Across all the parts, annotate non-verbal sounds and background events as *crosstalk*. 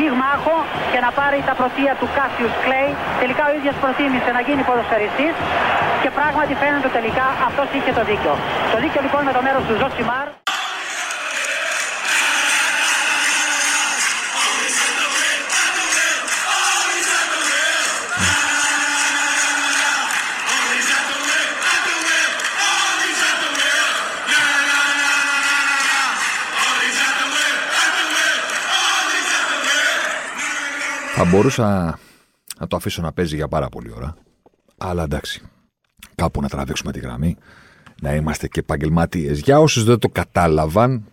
πυγμάχο και να πάρει τα πρωτεία του Κάσιους Κλέη. Τελικά ο ίδιος προτίμησε να γίνει ποδοσφαιριστής και πράγματι φαίνεται τελικά αυτός είχε το δίκιο. Το δίκιο λοιπόν με το μέρος του Ζωσιμάρ. Θα μπορούσα να το αφήσω να παίζει για πάρα πολλή ώρα. Αλλά εντάξει. Κάπου να τραβήξουμε τη γραμμή. Να είμαστε και επαγγελματίες. Για όσους δεν το κατάλαβαν,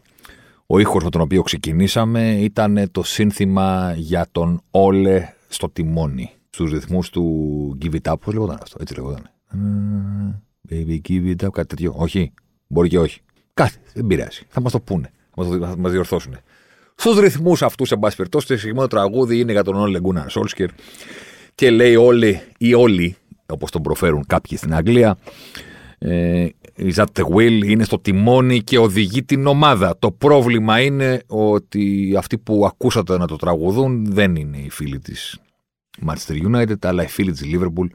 ο ήχος με τον οποίο ξεκινήσαμε ήταν το σύνθημα για τον Όλε στο τιμόνι. Στους ρυθμούς του Give It Up. Πώς λεγόταν αυτό, έτσι λεγόταν. Baby Give It Up, κάτι τέτοιο. Όχι, μπορεί και όχι. Κάτι, δεν πειράζει. Θα μας το πούνε. Θα μας διορθώσουν. Στους ρυθμούς αυτούς, εν πάση περιπτώσει, το συγκεκριμένο τραγούδι είναι για τον Όλε Γκούναρ Σόλσκερ και λέει όλοι ή όλοι, όπως τον προφέρουν κάποιοι στην Αγγλία, ε, η at the wheel είναι στο τιμόνι και οδηγεί την ομάδα. Το πρόβλημα είναι ότι αυτοί που ακούσατε να το τραγουδούν δεν είναι οι φίλοι της Manchester United, αλλά οι φίλοι της Liverpool,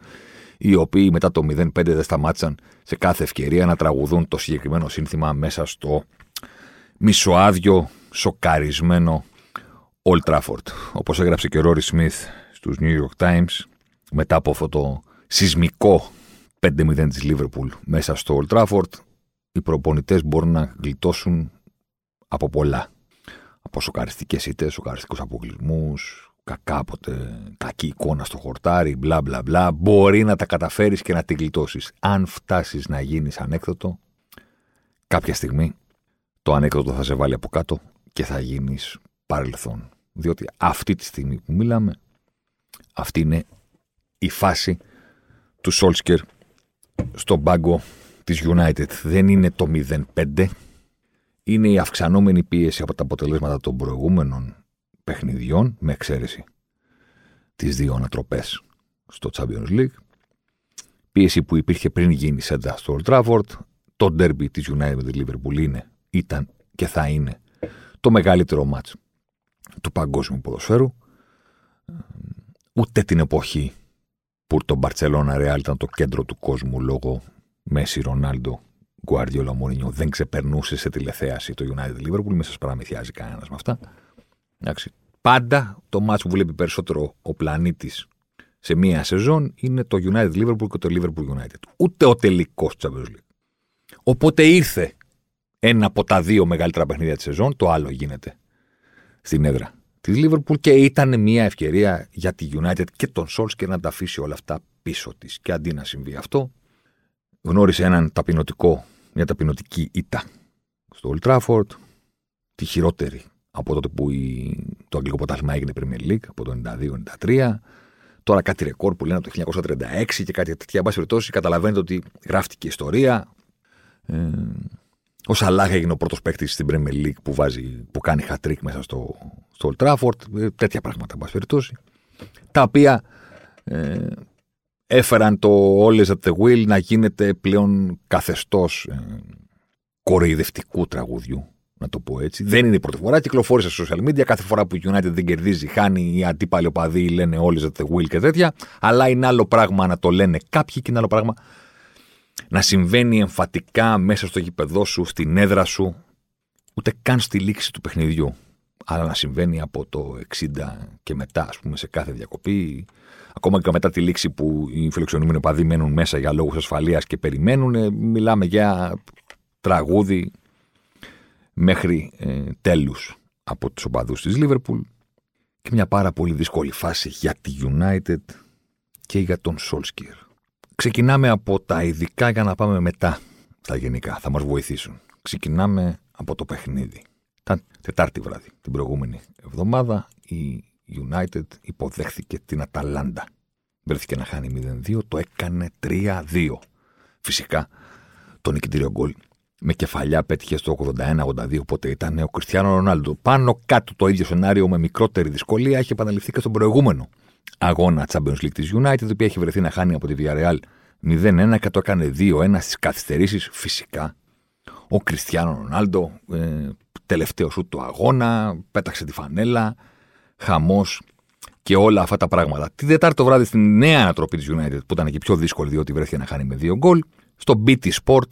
οι οποίοι μετά το 0-5 δεν σταμάτησαν σε κάθε ευκαιρία να τραγουδούν το συγκεκριμένο σύνθημα μέσα στο μισοάδιο σοκαρισμένο Old Trafford. Όπως έγραψε και ο Ρόρι Σμιθ στους New York Times μετά από αυτό το σεισμικό 5-0 της Liverpool μέσα στο Old Trafford οι προπονητές μπορούν να γλιτώσουν από πολλά. Από σοκαριστικές ήττες, σοκαριστικούς αποκλεισμούς, κακά ποτέ, κακή εικόνα στο χορτάρι, μπλα μπλα μπλα. Μπορεί να τα καταφέρεις και να τη γλιτώσεις. Αν φτάσεις να γίνεις ανέκδοτο, κάποια στιγμή το ανέκδοτο θα σε βάλει από κάτω και θα γίνεις παρελθόν. Διότι αυτή τη στιγμή που μιλάμε, αυτή είναι η φάση του Σόλσκερ στον πάγκο της United. Δεν είναι το 0-5, είναι η αυξανόμενη πίεση από τα αποτελέσματα των προηγούμενων παιχνιδιών, με εξαίρεση τις δύο ανατροπές στο Champions League. Πίεση που υπήρχε πριν γίνει σέντα στο Old Trafford. Το derby της United με τη Liverpool είναι, ήταν και θα είναι το μεγαλύτερο μάτς του παγκόσμιου ποδοσφαίρου. Ούτε την εποχή που το Μπαρτσελώνα Ρεάλ ήταν το κέντρο του κόσμου λόγω Μέση Ρονάλντο Γκουάρδιολα Μωρίνιο δεν ξεπερνούσε σε τηλεθέαση το United Liverpool. Μην σας παραμυθιάζει κανένας με αυτά. Εντάξει. Πάντα το μάτς που βλέπει περισσότερο ο πλανήτης σε μία σεζόν είναι το United Liverpool και το Liverpool United. Ούτε ο τελικός Champions League. Οπότε ήρθε ένα από τα δύο μεγαλύτερα παιχνίδια της σεζόν, το άλλο γίνεται στην έδρα της Liverpool και ήταν μια ευκαιρία για τη United και τον και να τα αφήσει όλα αυτά πίσω της. Και αντί να συμβεί αυτό, γνώρισε έναν ταπεινωτικό, μια ταπεινωτική ήττα στο Old Trafford, τη χειρότερη από τότε που η, το αγγλικό ποτάθλημα έγινε Premier League, από το 92-93. Τώρα κάτι ρεκόρ που λένε από το 1936 και κάτι τέτοια. Εν πάση περιπτώσει, καταλαβαίνετε ότι γράφτηκε ιστορία. Ε, ο Σαλάχ έγινε ο πρώτος παίκτης στην Premier League που, βάζει, που κάνει hat-trick μέσα στο, στο Old Trafford. Ε, τέτοια πράγματα, εν πάση περιπτώσει. Τα οποία ε, έφεραν το Always at the Wheel να γίνεται πλέον καθεστώς ε, κοροϊδευτικού τραγούδιου. Να το πω έτσι. Δεν είναι η πρώτη φορά. Κυκλοφόρησε στα social media. Κάθε φορά που η United δεν κερδίζει, χάνει οι αντίπαλοι οπαδοί, λένε Always at the Wheel και τέτοια. Αλλά είναι άλλο πράγμα να το λένε κάποιοι και είναι άλλο πράγμα να συμβαίνει εμφατικά μέσα στο γήπεδό σου, στην έδρα σου, ούτε καν στη λήξη του παιχνιδιού. Αλλά να συμβαίνει από το 60 και μετά, ας πούμε, σε κάθε διακοπή. Ακόμα και μετά τη λήξη που οι φιλοξενούμενοι οπαδοί μένουν μέσα για λόγους ασφαλείας και περιμένουν, μιλάμε για τραγούδι μέχρι ε, τέλους από τους οπαδούς της Λίβερπουλ και μια πάρα πολύ δύσκολη φάση για τη United και για τον Solskjaer. Ξεκινάμε από τα ειδικά για να πάμε μετά στα γενικά. Θα μας βοηθήσουν. Ξεκινάμε από το παιχνίδι. Ήταν Τετάρτη βράδυ. Την προηγούμενη εβδομάδα η United υποδέχθηκε την Αταλάντα. Βρέθηκε να χάνει 0-2, το έκανε 3-2. Φυσικά, το νικητήριο γκολ με κεφαλιά πέτυχε στο 81-82, οπότε ήταν ο Κριστιανό Ρονάλντο. Πάνω κάτω το ίδιο σενάριο με μικρότερη δυσκολία έχει επαναληφθεί και στον προηγούμενο αγώνα Champions League της United, η οποία έχει βρεθεί να χάνει από τη Villarreal 0-1 και το έκανε 2-1 στις καθυστερήσεις. Φυσικά, ο Κριστιανό Ρονάλντο, ε, τελευταίο σου το αγώνα, πέταξε τη φανέλα, χαμός και όλα αυτά τα πράγματα. Τη Δετάρτη το βράδυ στην νέα ανατροπή της United, που ήταν και πιο δύσκολη διότι βρέθηκε να χάνει με δύο γκολ, στο BT Sport,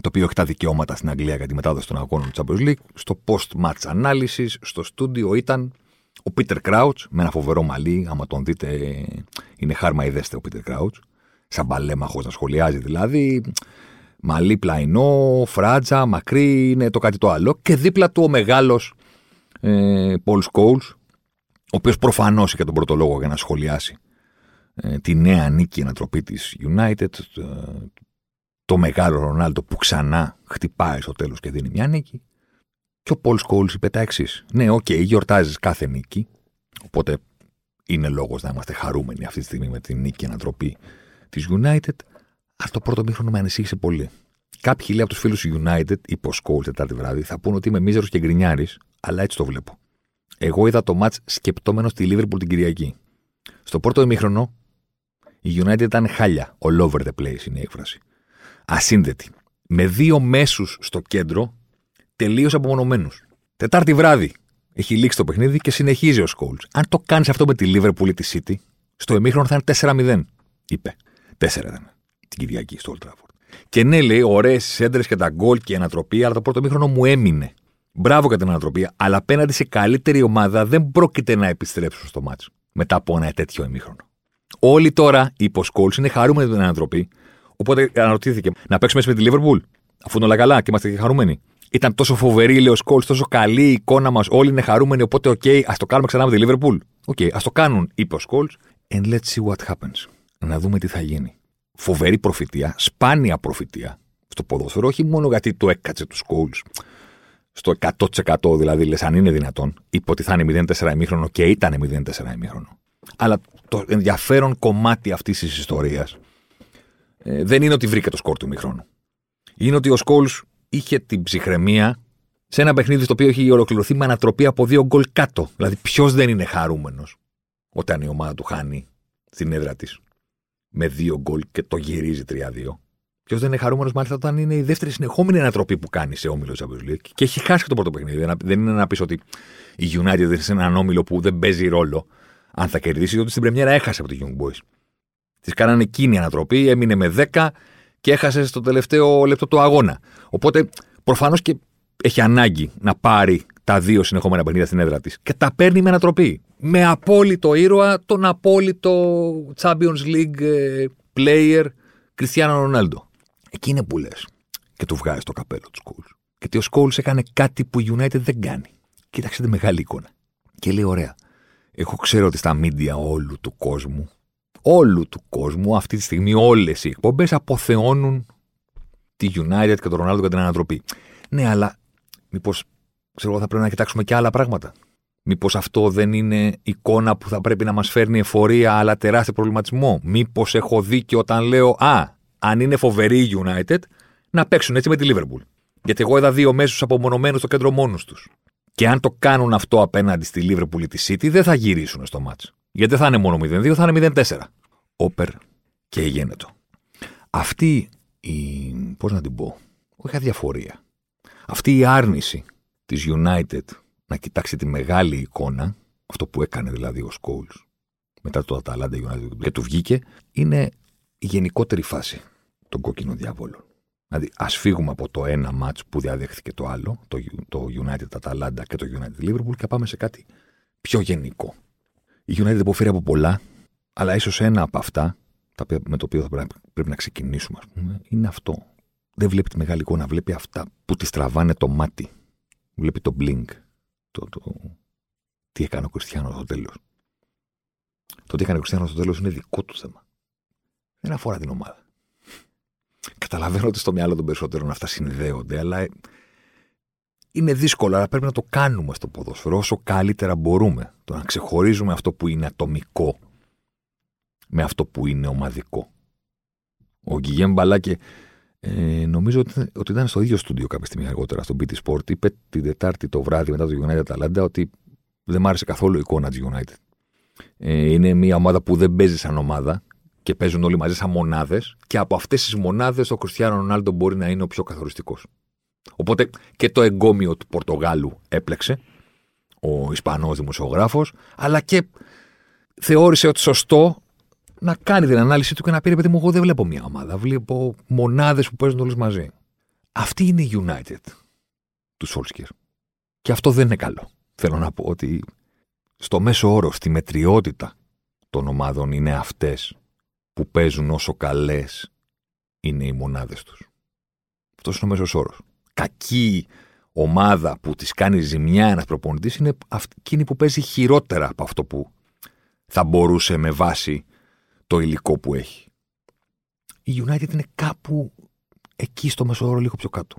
το οποίο έχει τα δικαιώματα στην Αγγλία για τη μετάδοση των αγώνων του Champions League, στο post-match analysis, στο στούντιο ήταν ο Peter Crouch, με ένα φοβερό μαλλί, άμα τον δείτε, είναι χάρμα ειδέστε ο Peter Crouch, σαν παλέμαχος να σχολιάζει δηλαδή, μαλλί πλαϊνό, φράτζα, μακρύ, είναι το κάτι το άλλο, και δίπλα του ο μεγάλος ε, Paul Scholes, ο οποίος προφανώς είχε τον πρώτο λόγο για να σχολιάσει ε, τη νέα νίκη ανατροπή της United, το μεγάλο Ρονάλντο που ξανά χτυπάει στο τέλος και δίνει μια νίκη. Και ο Πολ Σκόουλς είπε τα εξής. Ναι, OK, okay, γιορτάζεις κάθε νίκη. Οπότε είναι λόγος να είμαστε χαρούμενοι αυτή τη στιγμή με την νίκη ανατροπή της United. Αλλά το πρώτο ημίχρονο με ανησύχησε πολύ. Κάποιοι λέει από τους φίλους του United, είπε ο Σκόουλς Τετάρτη βράδυ, θα πούνε ότι είμαι μίζερος και γκρινιάρης, αλλά έτσι το βλέπω. Εγώ είδα το match σκεπτόμενος στη Liverpool την Κυριακή. Στο πρώτο ημίχρονο η United ήταν χάλια. All over the place είναι η έκφραση ασύνδετη. Με δύο μέσους στο κέντρο, τελείως απομονωμένου. Τετάρτη βράδυ έχει λήξει το παιχνίδι και συνεχίζει ο Σκόλ. Αν το κάνεις αυτό με τη Liverpool ή τη City, στο εμίχρονο θα είναι 4-0. Είπε. 4 ήταν την Κυριακή στο Old Trafford. Και ναι, λέει, ωραίες έντρε και τα γκολ και η ανατροπή, αλλά το πρώτο μήχρονο μου έμεινε. Μπράβο για την ανατροπή, αλλά απέναντι σε καλύτερη ομάδα δεν πρόκειται να επιστρέψουν στο ματς μετά από ένα τέτοιο ημίχρονο. Όλοι τώρα, είπε ο Σκόουλς, είναι χαρούμενοι με την ανατροπή, Οπότε αναρωτήθηκε να παίξουμε με τη Λίβερπουλ, αφού είναι όλα καλά και είμαστε και χαρούμενοι. Ήταν τόσο φοβερή, λέει ο Σκόουλς, τόσο καλή η εικόνα μας, όλοι είναι χαρούμενοι. Οπότε, OK, okay, ας το κάνουμε ξανά με τη Λίβερπουλ. OK, okay, ας το κάνουν, είπε ο Σκόουλς. And let's see what happens. Να δούμε τι θα γίνει. Φοβερή προφητεία, σπάνια προφητεία στο ποδόσφαιρο, όχι μόνο γιατί το έκατσε του Σκόλς στο 100% δηλαδή, λες, αν είναι δυνατόν, είπε ότι θα είναι 0-4 ημίχρονο και ήταν 0-4 ημίχρονο. Αλλά το ενδιαφέρον κομμάτι αυτής της ιστορίας ε, δεν είναι ότι βρήκε το σκορ του μηχρόνου. Είναι ότι ο Σκόλς είχε την ψυχραιμία σε ένα παιχνίδι στο οποίο έχει ολοκληρωθεί με ανατροπή από δύο γκολ κάτω. Δηλαδή, ποιος δεν είναι χαρούμενος όταν η ομάδα του χάνει στην έδρα της με δύο γκολ και το γυρίζει 3-2. Ποιος δεν είναι χαρούμενος, μάλιστα, όταν είναι η δεύτερη συνεχόμενη ανατροπή που κάνει σε όμιλο Champions League και έχει χάσει και το πρώτο παιχνίδι. Δεν είναι να πεις ότι η United είναι σε έναν όμιλο που δεν παίζει ρόλο αν θα κερδίσει, διότι στην Πρεμιέρα έχασε από τη Young Boys. Της κάνανε εκείνη ανατροπή, έμεινε με 10 και έχασε στο τελευταίο λεπτό του αγώνα. Οπότε προφανώς και έχει ανάγκη να πάρει τα δύο συνεχόμενα παιχνίδια στην έδρα της. Και τα παίρνει με ανατροπή. Με απόλυτο ήρωα τον απόλυτο Champions League ε, player Κριστιανό Ρονάλντο. Εκεί είναι που λες. Και του βγάζει το καπέλο του Σκούλς. Γιατί ο Σκούλς έκανε κάτι που η United δεν κάνει. Κοίταξε τη μεγάλη εικόνα. Και λέει: Ωραία. Εγώ ξέρω ότι στα μίντια όλου του κόσμου όλου του κόσμου αυτή τη στιγμή όλες οι εκπομπές αποθεώνουν τη United και τον Ρονάλντο για την ανατροπή. Ναι, αλλά μήπως ξέρω εγώ θα πρέπει να κοιτάξουμε και άλλα πράγματα. Μήπως αυτό δεν είναι εικόνα που θα πρέπει να μας φέρνει εφορία αλλά τεράστιο προβληματισμό. Μήπως έχω δίκιο όταν λέω Α, αν είναι φοβερή η United, να παίξουν έτσι με τη Liverpool. Γιατί εγώ είδα δύο μέσους απομονωμένους στο κέντρο μόνος τους. Και αν το κάνουν αυτό απέναντι στη Liverpool ή τη City, δεν θα γυρίσουν στο μάτσο. Γιατί δεν θα είναι μόνο 0-2, θα είναι 0-4. Όπερ και γένετο. Αυτή η, πώς να την πω, όχι αδιαφορία. Αυτή η άρνηση της United να κοιτάξει τη μεγάλη εικόνα, αυτό που έκανε δηλαδή ο Σκόλς μετά το Αταλάντα United και του βγήκε, είναι η γενικότερη φάση των κόκκινων διαβόλων. Δηλαδή, ας φύγουμε από το ένα match που διαδέχθηκε το άλλο, το, το United Atalanta και το United Liverpool και πάμε σε κάτι πιο γενικό. Η United υποφέρει από πολλά, αλλά ίσως ένα από αυτά, με το οποίο θα πρέπει, να ξεκινήσουμε, ας πούμε, είναι αυτό. Δεν βλέπει τη μεγάλη εικόνα, βλέπει αυτά που τη τραβάνε το μάτι. Βλέπει το blink. Το, το... Τι έκανε ο Κριστιανός στο τέλος. Το τι έκανε ο Κριστιανός στο τέλος είναι δικό του θέμα. Δεν αφορά την ομάδα. Καταλαβαίνω ότι στο μυαλό των περισσότερων αυτά συνδέονται, αλλά είναι δύσκολο, αλλά πρέπει να το κάνουμε στο ποδόσφαιρο όσο καλύτερα μπορούμε. Το να ξεχωρίζουμε αυτό που είναι ατομικό με αυτό που είναι ομαδικό. Ο Γκυγέμ Μπαλάκε ε, νομίζω ότι, ότι ήταν στο ίδιο στούντιο κάποια στιγμή αργότερα στο BT Sport. Είπε την Τετάρτη το βράδυ μετά το United Atalanta ότι δεν μ' άρεσε καθόλου η εικόνα της United. Ε, είναι μια ομάδα που δεν παίζει σαν ομάδα και παίζουν όλοι μαζί σαν μονάδες. Και από αυτές τις μονάδες ο Κριστιανό Ρονάλντο μπορεί να είναι ο πιο καθοριστικός. Οπότε και το εγκόμιο του Πορτογάλου έπλεξε ο Ισπανός δημοσιογράφος, αλλά και θεώρησε ότι σωστό να κάνει την ανάλυση του και να πει: παιδί μου, εγώ δεν βλέπω μια ομάδα. Βλέπω μονάδες που παίζουν όλες μαζί. Αυτή είναι η United του Σόλσκερ. Και αυτό δεν είναι καλό. Θέλω να πω ότι στο μέσο όρο, στη μετριότητα των ομάδων είναι αυτές που παίζουν όσο καλές είναι οι μονάδες τους. Αυτός είναι ο μέσος όρος. Κακή ομάδα που της κάνει ζημιά ένας προπονητής είναι εκείνη που παίζει χειρότερα από αυτό που θα μπορούσε με βάση το υλικό που έχει. Η United είναι κάπου εκεί στο μέσο όρο λίγο πιο κάτω.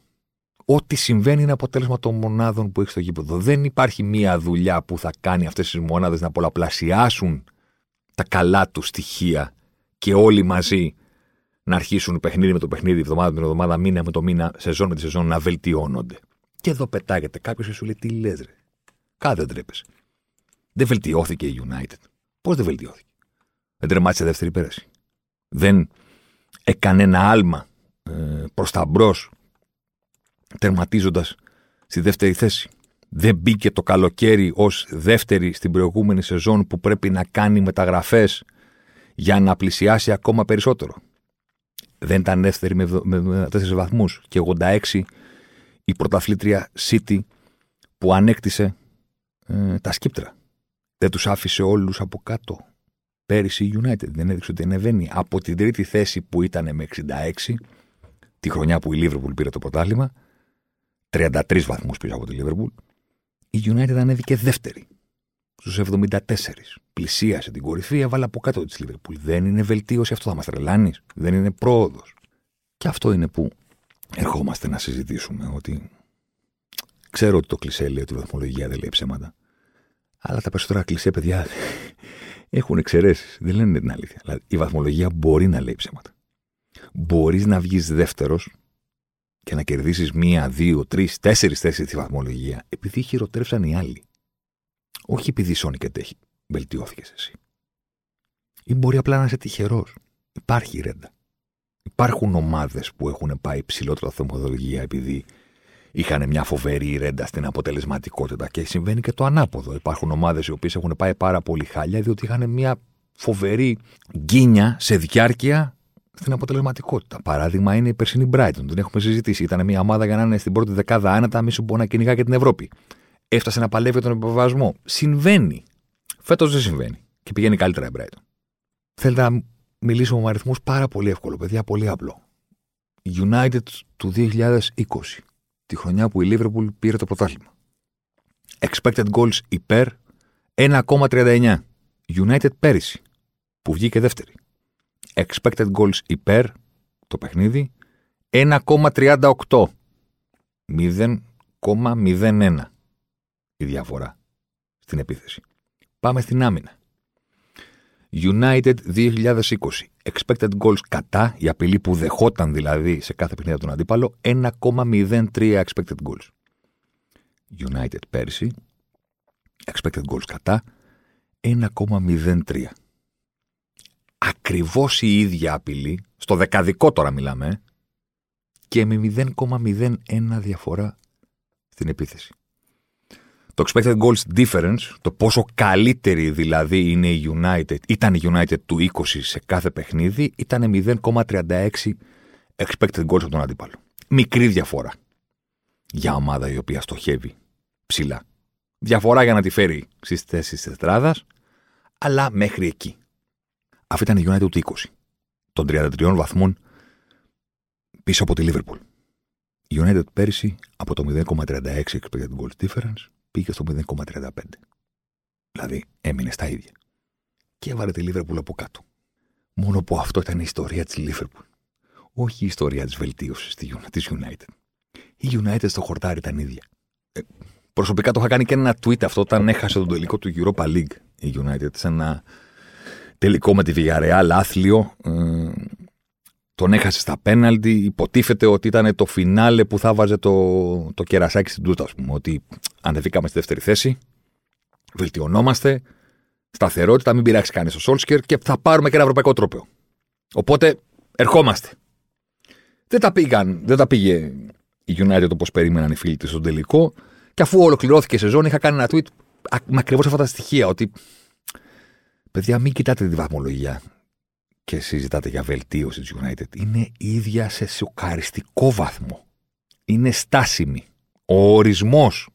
Ό,τι συμβαίνει είναι αποτέλεσμα των μονάδων που έχει στο γήπεδο. Δεν υπάρχει μία δουλειά που θα κάνει αυτές τις μονάδες να πολλαπλασιάσουν τα καλά τους στοιχεία και όλοι μαζί να αρχίσουν παιχνίδι με το παιχνίδι, εβδομάδα με την εβδομάδα, μήνα με το μήνα, σεζόν με τη σεζόν να βελτιώνονται. Και εδώ πετάγεται κάποιος και σου λέει: Τι λες, ρε; Κάθε δεν τρέπεσαι. Δεν βελτιώθηκε η United. Πώς δεν βελτιώθηκε; Δεν τρεμάτισε δεύτερη πέραση. Δεν έκανε ένα άλμα ε, προς τα μπρος τερματίζοντας στη δεύτερη θέση. Δεν μπήκε το καλοκαίρι ως δεύτερη στην προηγούμενη σεζόν που πρέπει να κάνει μεταγραφές για να πλησιάσει ακόμα περισσότερο. Δεν ήταν δεύτερη με, με, 4 βαθμούς και 86 η πρωταθλήτρια City που ανέκτησε ε, τα σκύπτρα. Δεν τους άφησε όλους από κάτω. Πέρυσι η United δεν έδειξε ότι ανεβαίνει. Από την τρίτη θέση που ήταν με 66, τη χρονιά που η Liverpool πήρε το πρωτάθλημα, 33 βαθμούς πίσω από τη Λίβερπουλ. Η United ανέβηκε δεύτερη. Στους 74. Πλησίασε την κορυφή, έβαλε από κάτω της Λίβερπουλ. Δεν είναι βελτίωση αυτό, θα μας τρελάνεις. Δεν είναι πρόοδος. Και αυτό είναι που ερχόμαστε να συζητήσουμε. Ότι ξέρω ότι το κλισέ λέει ότι η βαθμολογία δεν λέει ψέματα. Αλλά τα περισσότερα κλισέ, παιδιά, *laughs* έχουν εξαιρέσεις. Δεν λένε την αλήθεια. Αλλά η βαθμολογία μπορεί να λέει ψέματα. Μπορείς να βγεις δεύτερος και να κερδίσεις μία, δύο, τρεις, τέσσερις θέσεις στη βαθμολογία, επειδή χειροτέρευσαν οι άλλοι. Όχι επειδή η Sonic έχει βελτιώθηκες εσύ. Ή μπορεί απλά να είσαι τυχερός. Υπάρχει ρέντα. Υπάρχουν ομάδες που έχουν πάει ψηλότερα στη βαθμολογία επειδή είχαν μια φοβερή ρέντα στην αποτελεσματικότητα και συμβαίνει και το ανάποδο. Υπάρχουν ομάδες οι οποίες έχουν πάει πάρα πολύ χάλια διότι είχαν μια φοβερή γκίνια σε διάρκεια στην αποτελεσματικότητα. Παράδειγμα είναι η περσινή Brighton. Την έχουμε συζητήσει. Ήταν μια ομάδα για να είναι στην πρώτη δεκάδα άνετα, μη σου μπορεί να κυνηγά και την Ευρώπη. Έφτασε να παλεύει τον υποβασμό. Συμβαίνει. Φέτος δεν συμβαίνει. Και πηγαίνει καλύτερα η Brighton. Θέλετε να μιλήσουμε με αριθμούς πάρα πολύ εύκολο, παιδιά, πολύ απλό. United του 2020, τη χρονιά που η Liverpool πήρε το πρωτάθλημα. Expected goals υπέρ 1,39. United πέρυσι, που βγήκε δεύτερη expected goals υπέρ το παιχνίδι 1,38. 0,01 η διαφορά στην επίθεση. Πάμε στην άμυνα. United 2020. Expected goals κατά, η απειλή που δεχόταν δηλαδή σε κάθε παιχνίδι τον αντίπαλο, 1,03 expected goals. United πέρσι, expected goals κατά, 1,03 ακριβώς η ίδια απειλή, στο δεκαδικό τώρα μιλάμε, και με 0,01 διαφορά στην επίθεση. Το expected goals difference, το πόσο καλύτερη δηλαδή είναι η United, ήταν η United του 20 σε κάθε παιχνίδι, ήταν 0,36 expected goals από τον αντίπαλο. Μικρή διαφορά για ομάδα η οποία στοχεύει ψηλά. Διαφορά για να τη φέρει στις θέσεις της τετράδας, αλλά μέχρι εκεί. Αυτή ήταν η United του 20. Των 33 βαθμών πίσω από τη Liverpool. Η United πέρυσι από το 0,36 expected goals difference πήγε στο 0,35. Δηλαδή έμεινε στα ίδια. Και έβαλε τη Liverpool από κάτω. Μόνο που αυτό ήταν η ιστορία της Liverpool. Όχι η ιστορία της βελτίωσης της United. Η United στο χορτάρι ήταν ίδια. Ε, προσωπικά το είχα κάνει και ένα tweet αυτό όταν έχασε τον τελικό του Europa League η United σε ένα τελικό με τη Villarreal άθλιο. Ε, τον έχασε στα πέναλτι. Υποτίθεται ότι ήταν το φινάλε που θα βάζε το, το κερασάκι στην τούτα, ας πούμε. Ότι ανεβήκαμε στη δεύτερη θέση, βελτιωνόμαστε, σταθερότητα, μην πειράξει κανείς ο Σόλσκερ και θα πάρουμε και ένα ευρωπαϊκό τρόπαιο. Οπότε ερχόμαστε. Δεν τα, πήγαν, δεν τα πήγε η United όπως περίμεναν οι φίλοι της στον τελικό. Και αφού ολοκληρώθηκε η σεζόν, είχα κάνει ένα tweet με ακριβώς αυτά τα στοιχεία. Ότι παιδιά, μην κοιτάτε τη βαθμολογία και συζητάτε για βελτίωση της United. Είναι ίδια σε σοκαριστικό βαθμό. Είναι στάσιμη. Ο ορισμός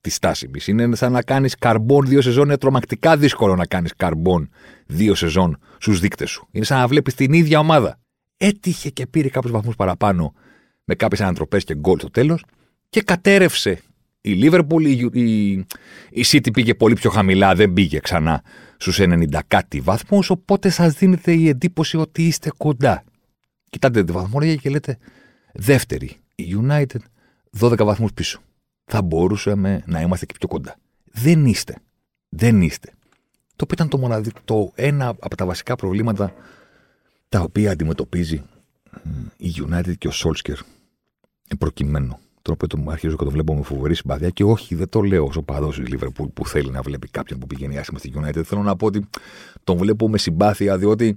της στάσιμης είναι σαν να κάνεις καρμπόν δύο σεζόν. Είναι τρομακτικά δύσκολο να κάνεις καρμπόν δύο σεζόν στους δείκτες σου. Είναι σαν να βλέπεις την ίδια ομάδα. Έτυχε και πήρε κάποιους βαθμούς παραπάνω με κάποιες ανατροπές και γκολ στο τέλος και κατέρευσε η Λίβερπουλ. Η, η, η City πήγε πολύ πιο χαμηλά, δεν πήγε ξανά στους 90 κάτι βαθμούς. Οπότε σας δίνεται η εντύπωση ότι είστε κοντά. Κοιτάτε τη βαθμολογία και λέτε δεύτερη. Η United 12 βαθμούς πίσω. Θα μπορούσαμε να είμαστε και πιο κοντά. Δεν είστε. Δεν είστε. Το οποίο ήταν το, μοναδικό, το ένα από τα βασικά προβλήματα τα οποία αντιμετωπίζει η United και ο Solskjaer προκειμένου. Τον οποίο το αρχίζω και το βλέπω με φοβερή συμπάθεια και όχι, δεν το λέω ω παδό της Liverpool που θέλει να βλέπει κάποιον που πηγαίνει άσχημα στη United. Θέλω να πω ότι τον βλέπω με συμπάθεια διότι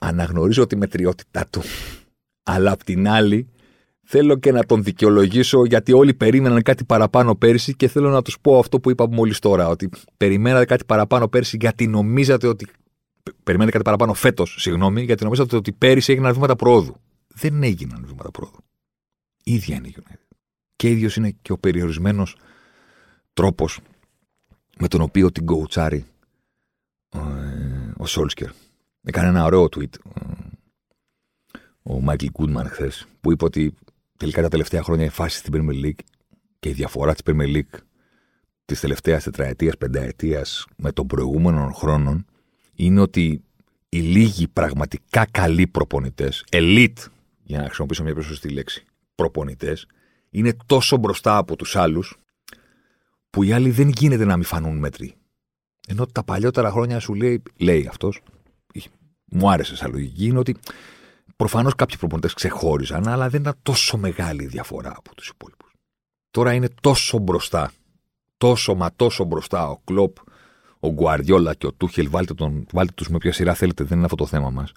αναγνωρίζω τη μετριότητά του. Αλλά απ' την άλλη θέλω και να τον δικαιολογήσω γιατί όλοι περίμεναν κάτι παραπάνω πέρσι και θέλω να τους πω αυτό που είπα μόλις τώρα. Ότι περιμένατε κάτι παραπάνω πέρσι γιατί νομίζατε ότι περιμένετε κάτι παραπάνω φέτος, συγγνώμη, γιατί νομίζατε ότι πέρυσι έγιναν βήματα προόδου. Δεν έγιναν βήματα προόδου. ίδια είναι η United. Και ίδιος είναι και ο περιορισμένος τρόπος με τον οποίο την κοουτσάρει ε, ο Σόλσκερ. Έκανε ένα ωραίο tweet ε, ο Μάικλ Κούντμαν χθες, που είπε ότι τελικά τα τελευταία χρόνια η φάση στην Premier League και η διαφορά της Premier League της τελευταίας τετραετίας, πενταετίας με των προηγούμενων χρόνων είναι ότι οι λίγοι πραγματικά καλοί προπονητές, elite, για να χρησιμοποιήσω μια πιο σωστή λέξη, προπονητές, είναι τόσο μπροστά από τους άλλους, που οι άλλοι δεν γίνεται να μην φανούν μέτροι. Ενώ τα παλιότερα χρόνια σου λέει, λέει αυτός, μου άρεσε σαν λογική, είναι ότι προφανώς κάποιοι προπονητές ξεχώριζαν, αλλά δεν ήταν τόσο μεγάλη η διαφορά από τους υπόλοιπους. Τώρα είναι τόσο μπροστά, τόσο μα τόσο μπροστά ο Κλοπ, ο Γκουαριόλα και ο Τούχελ, βάλτε, τον, βάλτε τους με ποια σειρά θέλετε, δεν είναι αυτό το θέμα μας,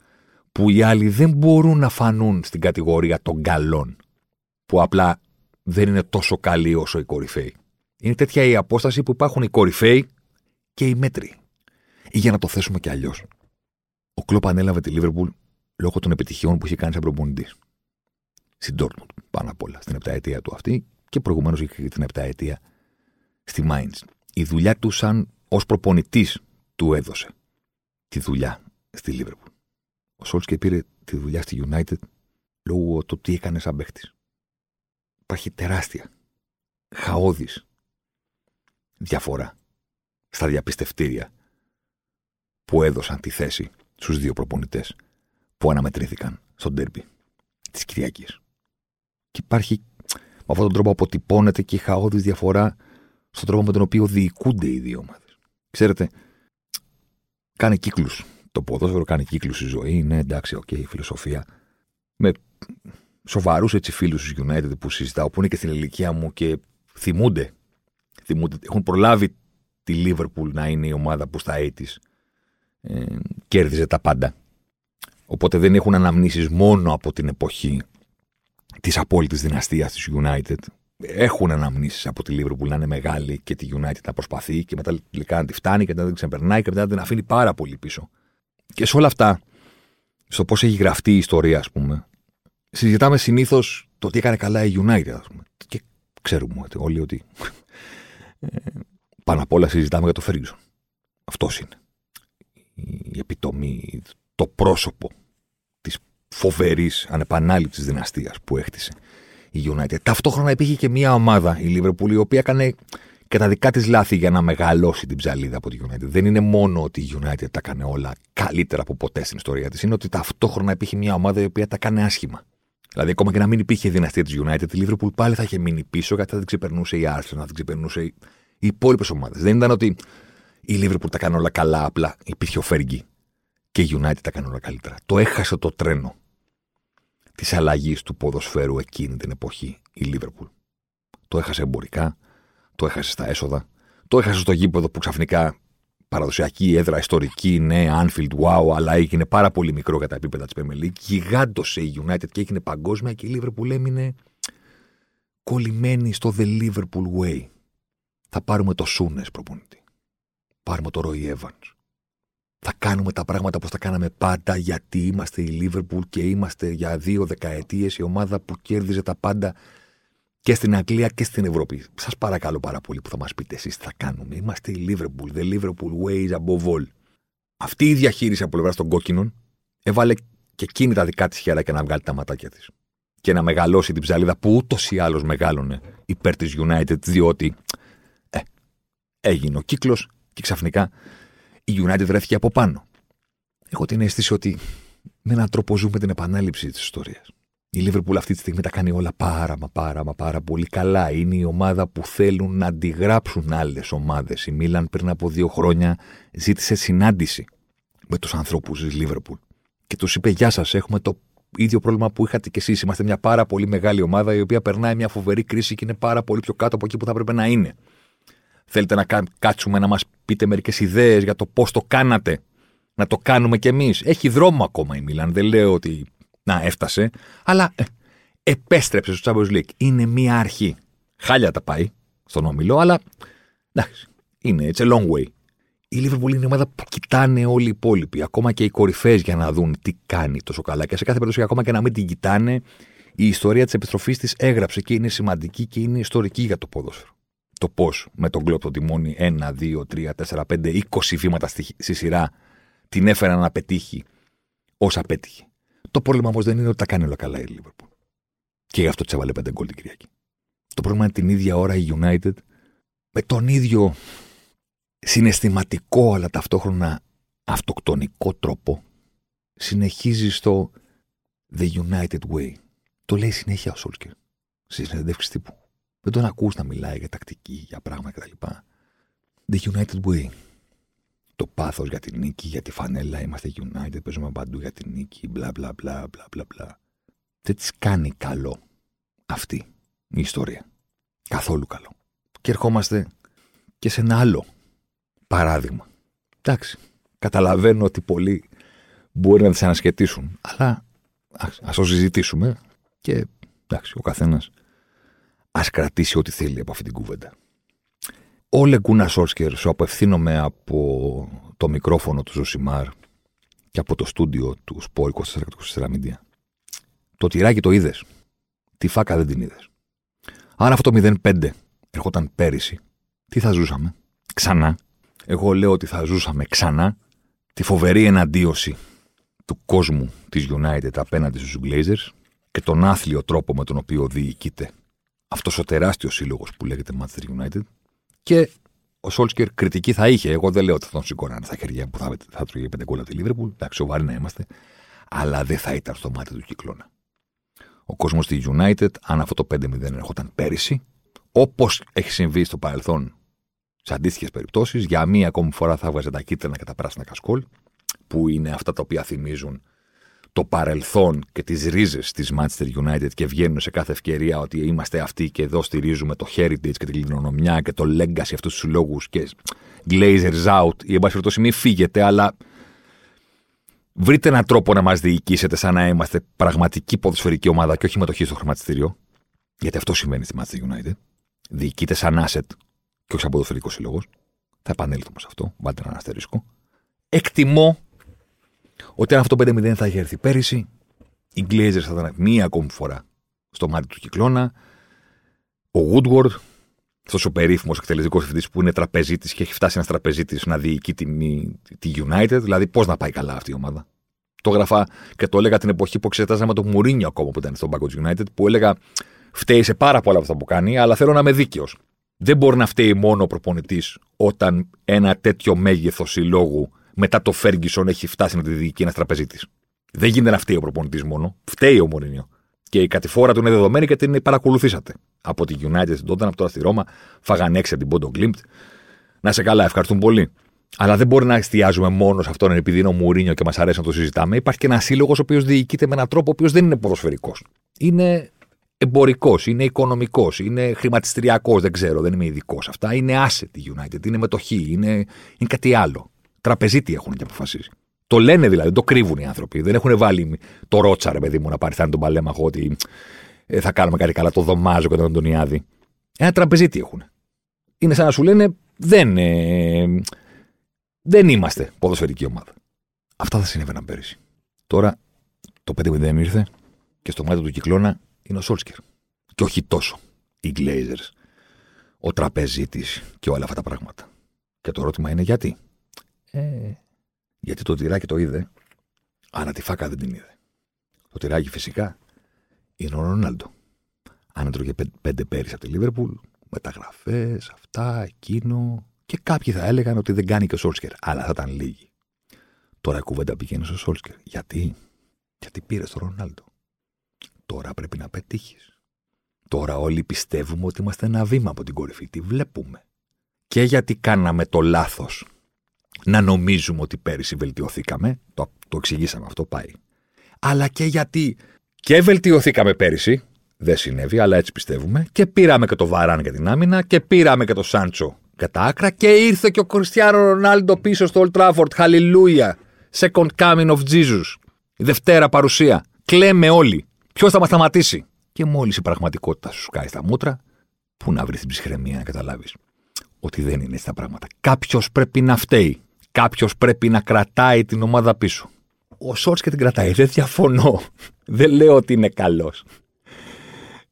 που οι άλλοι δεν μπορούν να φανούν στην κατηγορία των καλών, που απλά δεν είναι τόσο καλοί όσο οι κορυφαίοι. Είναι τέτοια η απόσταση που υπάρχουν οι κορυφαίοι και οι μέτροι. Ή για να το θέσουμε κι αλλιώς. Ο Κλόπ ανέλαβε τη Λίβερπουλ λόγω των επιτυχιών που είχε κάνει σαν προπονητής. Στην Dortmund, πάνω απ' όλα, στην επταετία του αυτή και προηγουμένως είχε την επταετία στη Mainz. Η δουλειά του σαν ως προπονητής του έδωσε τη δουλειά στη Λίβερπουλ. Ο Σόλτσκε πήρε τη δουλειά στη United λόγω του τι έκανε σαν παίχτη. Υπάρχει τεράστια, χαόδης διαφορά στα διαπιστευτήρια που έδωσαν τη θέση στους δύο προπονητές που αναμετρήθηκαν στον ντέρμπι της Κυριακής. Και υπάρχει με αυτόν τον τρόπο αποτυπώνεται και η χαώδης διαφορά στον τρόπο με τον οποίο διοικούνται οι δύο ομάδες. Ξέρετε, κάνει κύκλους. Το ποδόσφαιρο κάνει κύκλους στη ζωή. Είναι εντάξει, OK, okay, φιλοσοφία. Με σοβαρούς έτσι φίλους του United που συζητάω, που είναι και στην ηλικία μου και θυμούνται. θυμούνται έχουν προλάβει τη Liverpool να είναι η ομάδα που στα 80 ε, κέρδιζε τα πάντα. Οπότε δεν έχουν αναμνήσεις μόνο από την εποχή της απόλυτης δυναστείας της United έχουν αναμνήσεις από τη Liverpool να είναι μεγάλη και τη United να προσπαθεί και μετά τελικά να τη φτάνει και μετά να την ξεπερνάει και μετά να την αφήνει πάρα πολύ πίσω. Και σε όλα αυτά, στο πώς έχει γραφτεί η ιστορία, ας πούμε, συζητάμε συνήθως το τι έκανε καλά η United, ας πούμε. Και ξέρουμε όλοι ότι ε, πάνω απ' όλα συζητάμε για το Ferguson. Αυτός είναι. Η επιτομή, το πρόσωπο της φοβερής ανεπανάληπτη δυναστείας που έχτισε η United. Ταυτόχρονα υπήρχε και μια ομάδα, η Liverpool, η οποία έκανε και τα δικά της λάθη για να μεγαλώσει την ψαλίδα από τη United. Δεν είναι μόνο ότι η United τα έκανε όλα καλύτερα από ποτέ στην ιστορία της, είναι ότι ταυτόχρονα υπήρχε μια ομάδα η οποία τα έκανε άσχημα. Δηλαδή, ακόμα και να μην υπήρχε η δυναστεία της United, η Liverpool πάλι θα είχε μείνει πίσω γιατί θα την ξεπερνούσε η Arsenal, θα την ξεπερνούσε οι υπόλοιπες ομάδες. Δεν ήταν ότι η Liverpool τα έκανε όλα καλά, απλά υπήρχε ο Φέργκη Και η United τα κάνει όλα καλύτερα. Το έχασε το τρένο της αλλαγής του ποδοσφαίρου εκείνη την εποχή η Λίβερπουλ. Το έχασε εμπορικά, το έχασε στα έσοδα, το έχασε στο γήπεδο που ξαφνικά παραδοσιακή έδρα, ιστορική, ναι, Anfield, wow, αλλά έγινε πάρα πολύ μικρό για τα επίπεδα της Premier League. Γιγάντωσε η United και έγινε παγκόσμια και η Liverpool έμεινε κολλημένη στο The Liverpool Way. Θα πάρουμε το Σούνε προπονητή. Πάρουμε το Roy Evans. Θα κάνουμε τα πράγματα όπως τα κάναμε πάντα γιατί είμαστε η Liverpool και είμαστε για δύο δεκαετίες η ομάδα που κέρδιζε τα πάντα και στην Αγγλία και στην Ευρώπη. Σας παρακαλώ πάρα πολύ που θα μας πείτε εσείς τι θα κάνουμε. Είμαστε η Liverpool, the Liverpool ways above all. Αυτή η διαχείριση από πλευρά των κόκκινων έβαλε και εκείνη τα δικά της χεράκια να βγάλει τα ματάκια της. Και να μεγαλώσει την ψαλίδα που ούτως ή άλλως μεγάλωνε υπέρ της United, διότι ε, έγινε ο κύκλος και ξαφνικά η United βρέθηκε από πάνω. Έχω την αίσθηση ότι με έναν τρόπο ζούμε την επανάληψη της ιστορίας. Η Liverpool αυτή τη στιγμή τα κάνει όλα πάρα μα πάρα μα πάρα πολύ καλά. Είναι η ομάδα που θέλουν να αντιγράψουν άλλες ομάδες. Η Μίλαν πριν από δύο χρόνια ζήτησε συνάντηση με τους ανθρώπους της Liverpool και τους είπε: Γεια σας, έχουμε το ίδιο πρόβλημα που είχατε κι εσείς. Είμαστε μια πάρα πολύ μεγάλη ομάδα η οποία περνάει μια φοβερή κρίση και είναι πάρα πολύ πιο κάτω από εκεί που θα έπρεπε να είναι. Θέλετε να κάτσουμε να μας πείτε μερικές ιδέες για το πώς το κάνατε. Να το κάνουμε κι εμείς. Έχει δρόμο ακόμα η Μίλαν. Δεν λέω ότι να έφτασε, αλλά ε, επέστρεψε στο Champions League. Είναι μία αρχή. Χάλια τα πάει στον όμιλο, αλλά εντάξει, είναι it's a long way. Η Liverpool είναι η ομάδα που κοιτάνε όλοι οι υπόλοιποι, ακόμα και οι κορυφαίε για να δουν τι κάνει τόσο καλά. Και σε κάθε περίπτωση, ακόμα και να μην την κοιτάνε, η ιστορία της επιστροφής της έγραψε και είναι σημαντική και είναι ιστορική για το ποδόσφαιρο. Το πώς με τον κλοπ το τιμόνι 1, 2, 3, 4, 5, 20 βήματα στη, στη σειρά την έφεραν να πετύχει όσα πέτυχε. Το πρόβλημα όμως δεν είναι ότι τα κάνει όλα καλά η Liverpool. Και γι' αυτό τη έβαλε πέντε γκολ την Κυριακή. Το πρόβλημα είναι την ίδια ώρα η United με τον ίδιο συναισθηματικό αλλά ταυτόχρονα αυτοκτονικό τρόπο συνεχίζει στο The United Way. Το λέει συνέχεια ο Σόλκερ στι συνεντεύξει τύπου. Δεν τον ακούς να μιλάει για τακτική, για πράγματα κτλ. The United Way το πάθος για την νίκη, για τη φανέλα, είμαστε United, παίζουμε παντού για την νίκη, μπλα μπλα μπλα μπλα μπλα μπλα. Δεν της κάνει καλό αυτή η ιστορία. Καθόλου καλό. Και ερχόμαστε και σε ένα άλλο παράδειγμα. Εντάξει, καταλαβαίνω ότι πολλοί μπορεί να τις ανασχετήσουν, αλλά ας το συζητήσουμε και εντάξει, ο καθένας ας κρατήσει ό,τι θέλει από αυτή την κουβέντα. Ο Λεγκούνα Σόρσκερ, σου απευθύνομαι από το μικρόφωνο του Ζωσιμάρ και από το στούντιο του Σπόρ 24 Media. Το τυράκι το είδες. Τη φάκα δεν την είδες. Αν αυτό το 0-5 ερχόταν πέρυσι, τι θα ζούσαμε; Ξανά. Εγώ λέω ότι θα ζούσαμε ξανά τη φοβερή εναντίωση του κόσμου της United απέναντι στους Glazers και τον άθλιο τρόπο με τον οποίο διοικείται αυτός ο τεράστιος σύλλογος που λέγεται Manchester United και ο Σόλτσκερ κριτική θα είχε. Εγώ δεν λέω ότι θα τον σηκώνανε στα χέρια που θα, θα τρώγε πέντε γκολ από τη Λίβερπουλ. Εντάξει, σοβαροί να είμαστε. Αλλά δεν θα ήταν στο μάτι του κυκλώνα. Ο κόσμος στη United, αν αυτό το 5-0 ερχόταν πέρυσι, όπως έχει συμβεί στο παρελθόν σε αντίστοιχες περιπτώσεις, για μία ακόμη φορά θα έβγαζε τα κίτρινα και τα πράσινα κασκόλ, που είναι αυτά τα οποία θυμίζουν το παρελθόν και τις ρίζες της Manchester United και βγαίνουν σε κάθε ευκαιρία ότι είμαστε αυτοί και εδώ στηρίζουμε το heritage και την κληρονομιά και το legacy αυτούς τους λόγου και glazers out. Ή εν πάση περιπτώσει, μην φύγετε, αλλά βρείτε έναν τρόπο να μας διοικήσετε σαν να είμαστε πραγματική ποδοσφαιρική ομάδα και όχι μετοχή στο χρηματιστήριο. Γιατί αυτό σημαίνει στη Manchester United. Διοικείται σαν asset και όχι σαν ποδοσφαιρικός σύλλογος. Θα επανέλθουμε σε αυτό. Βάλτε ένα αστερίσκο. Εκτιμώ ότι αν αυτό το 5-0 θα είχε έρθει πέρυσι, οι Glazers θα ήταν μία ακόμη φορά στο μάτι του κυκλώνα. Ο Woodward, αυτός ο περίφημος εκτελεστικός διευθυντή που είναι τραπεζίτης και έχει φτάσει ένας τραπεζίτης να διοικεί τη, τη United, δηλαδή πώς να πάει καλά αυτή η ομάδα. Το έγραφα και το έλεγα την εποχή που εξετάζαμε τον Μουρίνιο ακόμα που ήταν στον πάγκο τη United, που έλεγα φταίει σε πάρα πολλά από αυτά που κάνει, αλλά θέλω να είμαι δίκαιος. Δεν μπορεί να φταίει μόνο ο προπονητής όταν ένα τέτοιο μέγεθος συλλόγου μετά το Φέργκισον έχει φτάσει να τη διοικεί ένας τραπεζίτης. Δεν γίνεται να φταίει ο προπονητής μόνο. Φταίει ο Μωρίνιο. Και η κατηφόρα του είναι δεδομένη και την παρακολουθήσατε. Από τη United στην Τόταν, από τώρα στη Ρώμα, φάγανε έξι την Πόντο Γκλίμπτ. Να σε καλά, ευχαριστούν πολύ. Αλλά δεν μπορεί να εστιάζουμε μόνο σε αυτόν επειδή είναι ο Μουρίνιο και μας αρέσει να το συζητάμε. Υπάρχει και ένας σύλλογος ο οποίος διοικείται με έναν τρόπο ο οποίος δεν είναι ποδοσφαιρικός. Είναι εμπορικός, είναι οικονομικός, είναι χρηματιστηριακός, δεν ξέρω, δεν είμαι ειδικός σε αυτά. Είναι asset United, είναι μετοχή, είναι, είναι κάτι άλλο. Τραπεζίτη έχουν και αποφασίσει. Το λένε δηλαδή, δεν το κρύβουν οι άνθρωποι. Δεν έχουν βάλει το ρότσα, ρε παιδί μου, να πάρει θα τον παλέμαχο ότι ε, θα κάνουμε κάτι καλά, το δωμάζω και τον Αντωνιάδη. Ένα τραπεζίτη έχουν. Είναι σαν να σου λένε δεν, ε, δεν είμαστε ποδοσφαιρική ομάδα. Αυτά θα συνέβαιναν πέρυσι. Τώρα το 5-0 ήρθε και στο μάτι του κυκλώνα είναι ο Σόλσκερ. Και όχι τόσο οι Glazers, ο τραπεζίτης και όλα αυτά τα πράγματα. Και το ερώτημα είναι γιατί. Ε, γιατί το τυράκι το είδε, αλλά τη φάκα δεν την είδε. Το τυράκι φυσικά είναι ο Ρονάλντο. Αν έτρωγε πέντε πέρυσι από τη Λίβερπουλ, μεταγραφέ, αυτά, εκείνο. Και κάποιοι θα έλεγαν ότι δεν κάνει και ο Σόλσκερ. Αλλά θα ήταν λίγοι. Τώρα η κουβέντα πηγαίνει στο Σόλσκερ. Γιατί; Γιατί πήρε τον Ρονάλντο. Τώρα πρέπει να πετύχεις. Τώρα όλοι πιστεύουμε ότι είμαστε ένα βήμα από την κορυφή. Τι βλέπουμε. Και γιατί κάναμε το λάθος να νομίζουμε ότι πέρυσι βελτιωθήκαμε. Το, το εξηγήσαμε αυτό, πάει. Αλλά και γιατί και βελτιωθήκαμε πέρυσι. Δεν συνέβη, αλλά έτσι πιστεύουμε. Και πήραμε και το Βαράν για την άμυνα και πήραμε και το Σάντσο κατά άκρα. Και ήρθε και ο Κριστιανό Ρονάλντο πίσω στο Old Trafford. Χαλιλούια. Second coming of Jesus. Η Δευτέρα παρουσία. Κλαίμε όλοι. Ποιος θα μας σταματήσει; Και μόλις η πραγματικότητα σου σκάει στα μούτρα, πού να βρεις την ψυχραιμία να καταλάβεις ότι δεν είναι έτσι τα πράγματα. Κάποιος πρέπει να φταίει. Κάποιος πρέπει να κρατάει την ομάδα πίσω. Ο Σόρτς και την κρατάει. Δεν διαφωνώ. Δεν λέω ότι είναι καλός.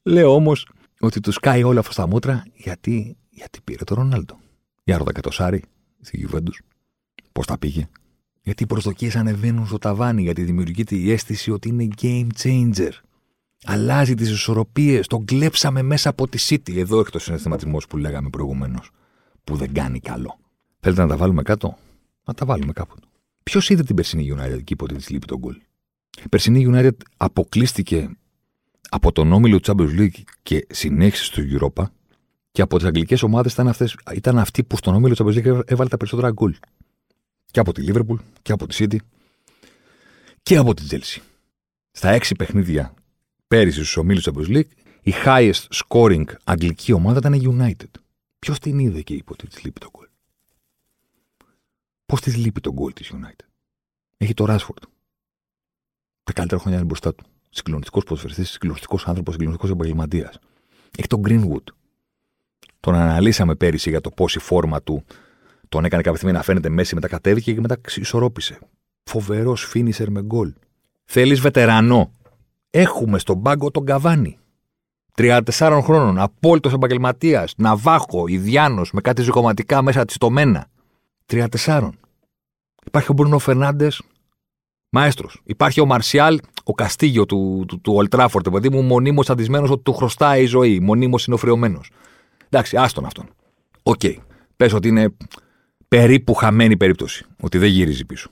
Λέω όμως ότι τους σκάει όλα αυτά στα μούτρα γιατί, γιατί πήρε τον Ρονάλντο. Για ρώτα και το Σάρι στη Γιουβέντους. Πώς τα πήγε. Γιατί οι προσδοκίες ανεβαίνουν στο ταβάνι, γιατί δημιουργείται η αίσθηση ότι είναι game changer. Αλλάζει τις ισορροπίες. Τον κλέψαμε μέσα από τη City. Εδώ έχει το συναισθηματισμό που λέγαμε προηγουμένως. Που δεν κάνει καλό. Θέλετε να τα βάλουμε κάτω; Να τα βάλουμε κάπου. Ποιος είδε την περσινή United και είπε ότι τη λείπει τον γκολ. Η περσινή United αποκλείστηκε από τον όμιλο Champions League και συνέχισε στο Europa και από τις αγγλικές ομάδες ήταν, ήταν αυτοί που στον όμιλο Champions League έβαλε τα περισσότερα γκολ. Και από τη Liverpool και από τη City και από τη Chelsea. Στα έξι παιχνίδια πέρυσι στους ομίλους Champions League, η highest scoring αγγλική ομάδα ήταν η United. Ποιος την είδε και είπε ότι τη λείπει τον γκολ. Πώς της λείπει τον γκολ της United; Έχει το Rashford. Τα καλύτερα χρόνια είναι μπροστά του. Συγκλονιστικός ποδοσφαιριστής, συγκλονιστικός άνθρωπος, συγκλονιστικός επαγγελματίας. Έχει τον Greenwood. Τον αναλύσαμε πέρυσι για το πώς η φόρμα του τον έκανε κάποια στιγμή να φαίνεται μέση, μετά κατέβηκε και μετά ισορρόπησε. Φοβερός φίνισερ με γκολ. Θέλεις βετερανό. Έχουμε στον πάγκο τον Καβάνη. 34 χρόνων, απόλυτος επαγγελματίας, ναβάχο, Ιδιάνος, με κάτι ζυγοματικά μέσα της μένα. 34. Υπάρχει ο Μπρούνο Φερνάντες, μαέστρος. Υπάρχει ο Μαρσιάλ, ο Καστίγιο του, του, του Ολτράφορντ, παιδί μου, μονίμως αντισμένος ότι του χρωστάει η ζωή, μονίμως συνοφριωμένος. Εντάξει, άστον αυτόν. OK. Okay. Πες ότι είναι περίπου χαμένη περίπτωση. Ότι δεν γυρίζει πίσω.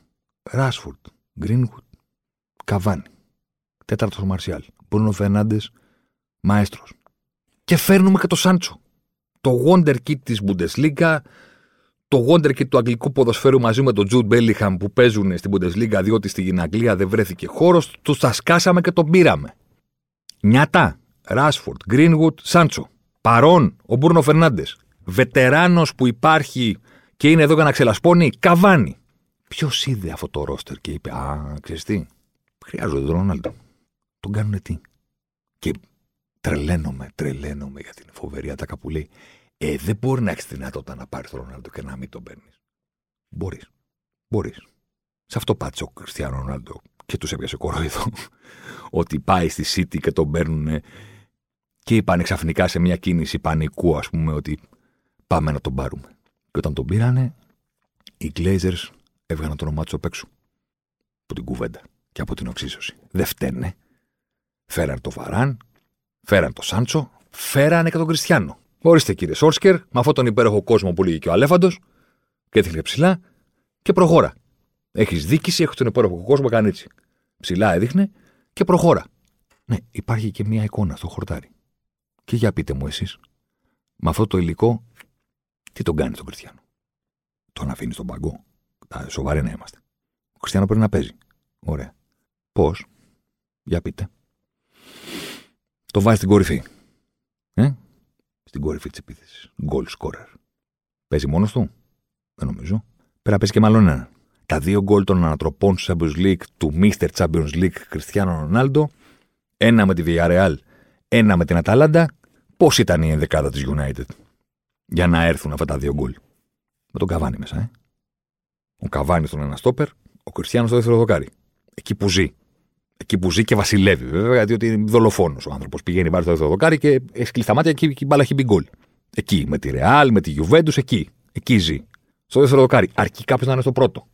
Ράσφορντ, Γκρίνγουντ, Καβάνι. Τέταρτος ο Μαρσιάλ. Μπρούνο Φερνάντες, μαέστρος. Και φέρνουμε και το Σάντσο. Το Wonder Kid της Bundesliga, το Wonderkid του αγγλικού ποδοσφαίρου μαζί με τον Τζουντ Μπέλιγχαμ που παίζουν στην Bundesliga διότι στην Αγγλία δεν βρέθηκε χώρος, τους τα σκάσαμε και τον πήραμε. Νιάτα, Ράσφορντ, Γκρίνγουτ, Σάντσο. Παρόν ο Μπούρνο Φερνάντες. Βετεράνος που υπάρχει και είναι εδώ για να ξελασπώνει, καβάνι. Ποιος είδε αυτό το ρόστερ και είπε, Α, ξέρεις τι, χρειάζονται τον Ρόναλντο. Τον κάνουν τι. Και τρελαίνομαι, τρελαίνομαι για την φοβερή ατάκα που λέει ε, δεν μπορεί να έχεις δυνατότητα να πάρεις τον Ρονάλντο και να μην τον παίρνεις. Μπορείς. Μπορείς. Σε αυτό πάτησε ο Κριστιανό Ρονάλντο και τους έπιασε κορόιδο. *laughs* ότι πάει στη City και τον παίρνουν και είπαν ξαφνικά σε μια κίνηση πανικού, ας πούμε, ότι πάμε να τον πάρουμε. Και όταν τον πήρανε, οι Glazers έβγαναν το όνομά του απ' έξω. Από την κουβέντα και από την οξύσωση. Δεν φταίνε. Φέραν το Βαράν, φέραν το Σάντσο, φέρανε και τον Κριστιανό. Ορίστε κύριε Σόρσκερ, με αυτόν τον υπέροχο κόσμο που λέγει και ο Αλέφαντος, και έδειχνε ψηλά και προχώρα. Έχεις δίκηση, έχει τον υπέροχο κόσμο, κάνει έτσι. Ψηλά έδειχνε και προχώρα. Ναι, υπάρχει και μια εικόνα στο χορτάρι. Και για πείτε μου εσείς, με αυτό το υλικό, τι τον κάνει τον Κριστιανό; Τον αφήνει στον πάγκο. Σοβαροί να είμαστε. Ο Κριστιανό πρέπει να παίζει. Ωραία. Πώς. Για πείτε. Το βάζει στην κορυφή. Ε; Στην κορυφή της επίθεσης. Γκολ σκόρερ. Παίζει μόνος του; Δεν νομίζω. Πρέπει να παίζει και μάλλον ένα. Τα δύο γκολ των ανατροπών του Champions League του Mr. Champions League Κριστιανό Ρονάλντο. Ένα με τη Villarreal, ένα με την Αταλάντα. Πώς ήταν η ενδεκάδα της United για να έρθουν αυτά τα δύο γκολ; Με τον Καβάνι μέσα, ε. Ο Καβάνι στον ένα στόπερ, ο Κριστιανός στο δεύτερο δοκάρι. Εκεί που ζει. Εκεί που ζει και βασιλεύει, βέβαια, γιατί είναι δολοφόνος ο άνθρωπος. Πηγαίνει πάρει στο δεύτερο δοκάρι και έχει κλειστά μάτια και η μπάλα έχει μπει γκολ. Εκεί, με τη Ρεάλ, με τη Γιουβέντους, εκεί. Εκεί ζει. Στο δεύτερο δοκάρι. Αρκεί κάποιος να είναι στο πρώτο.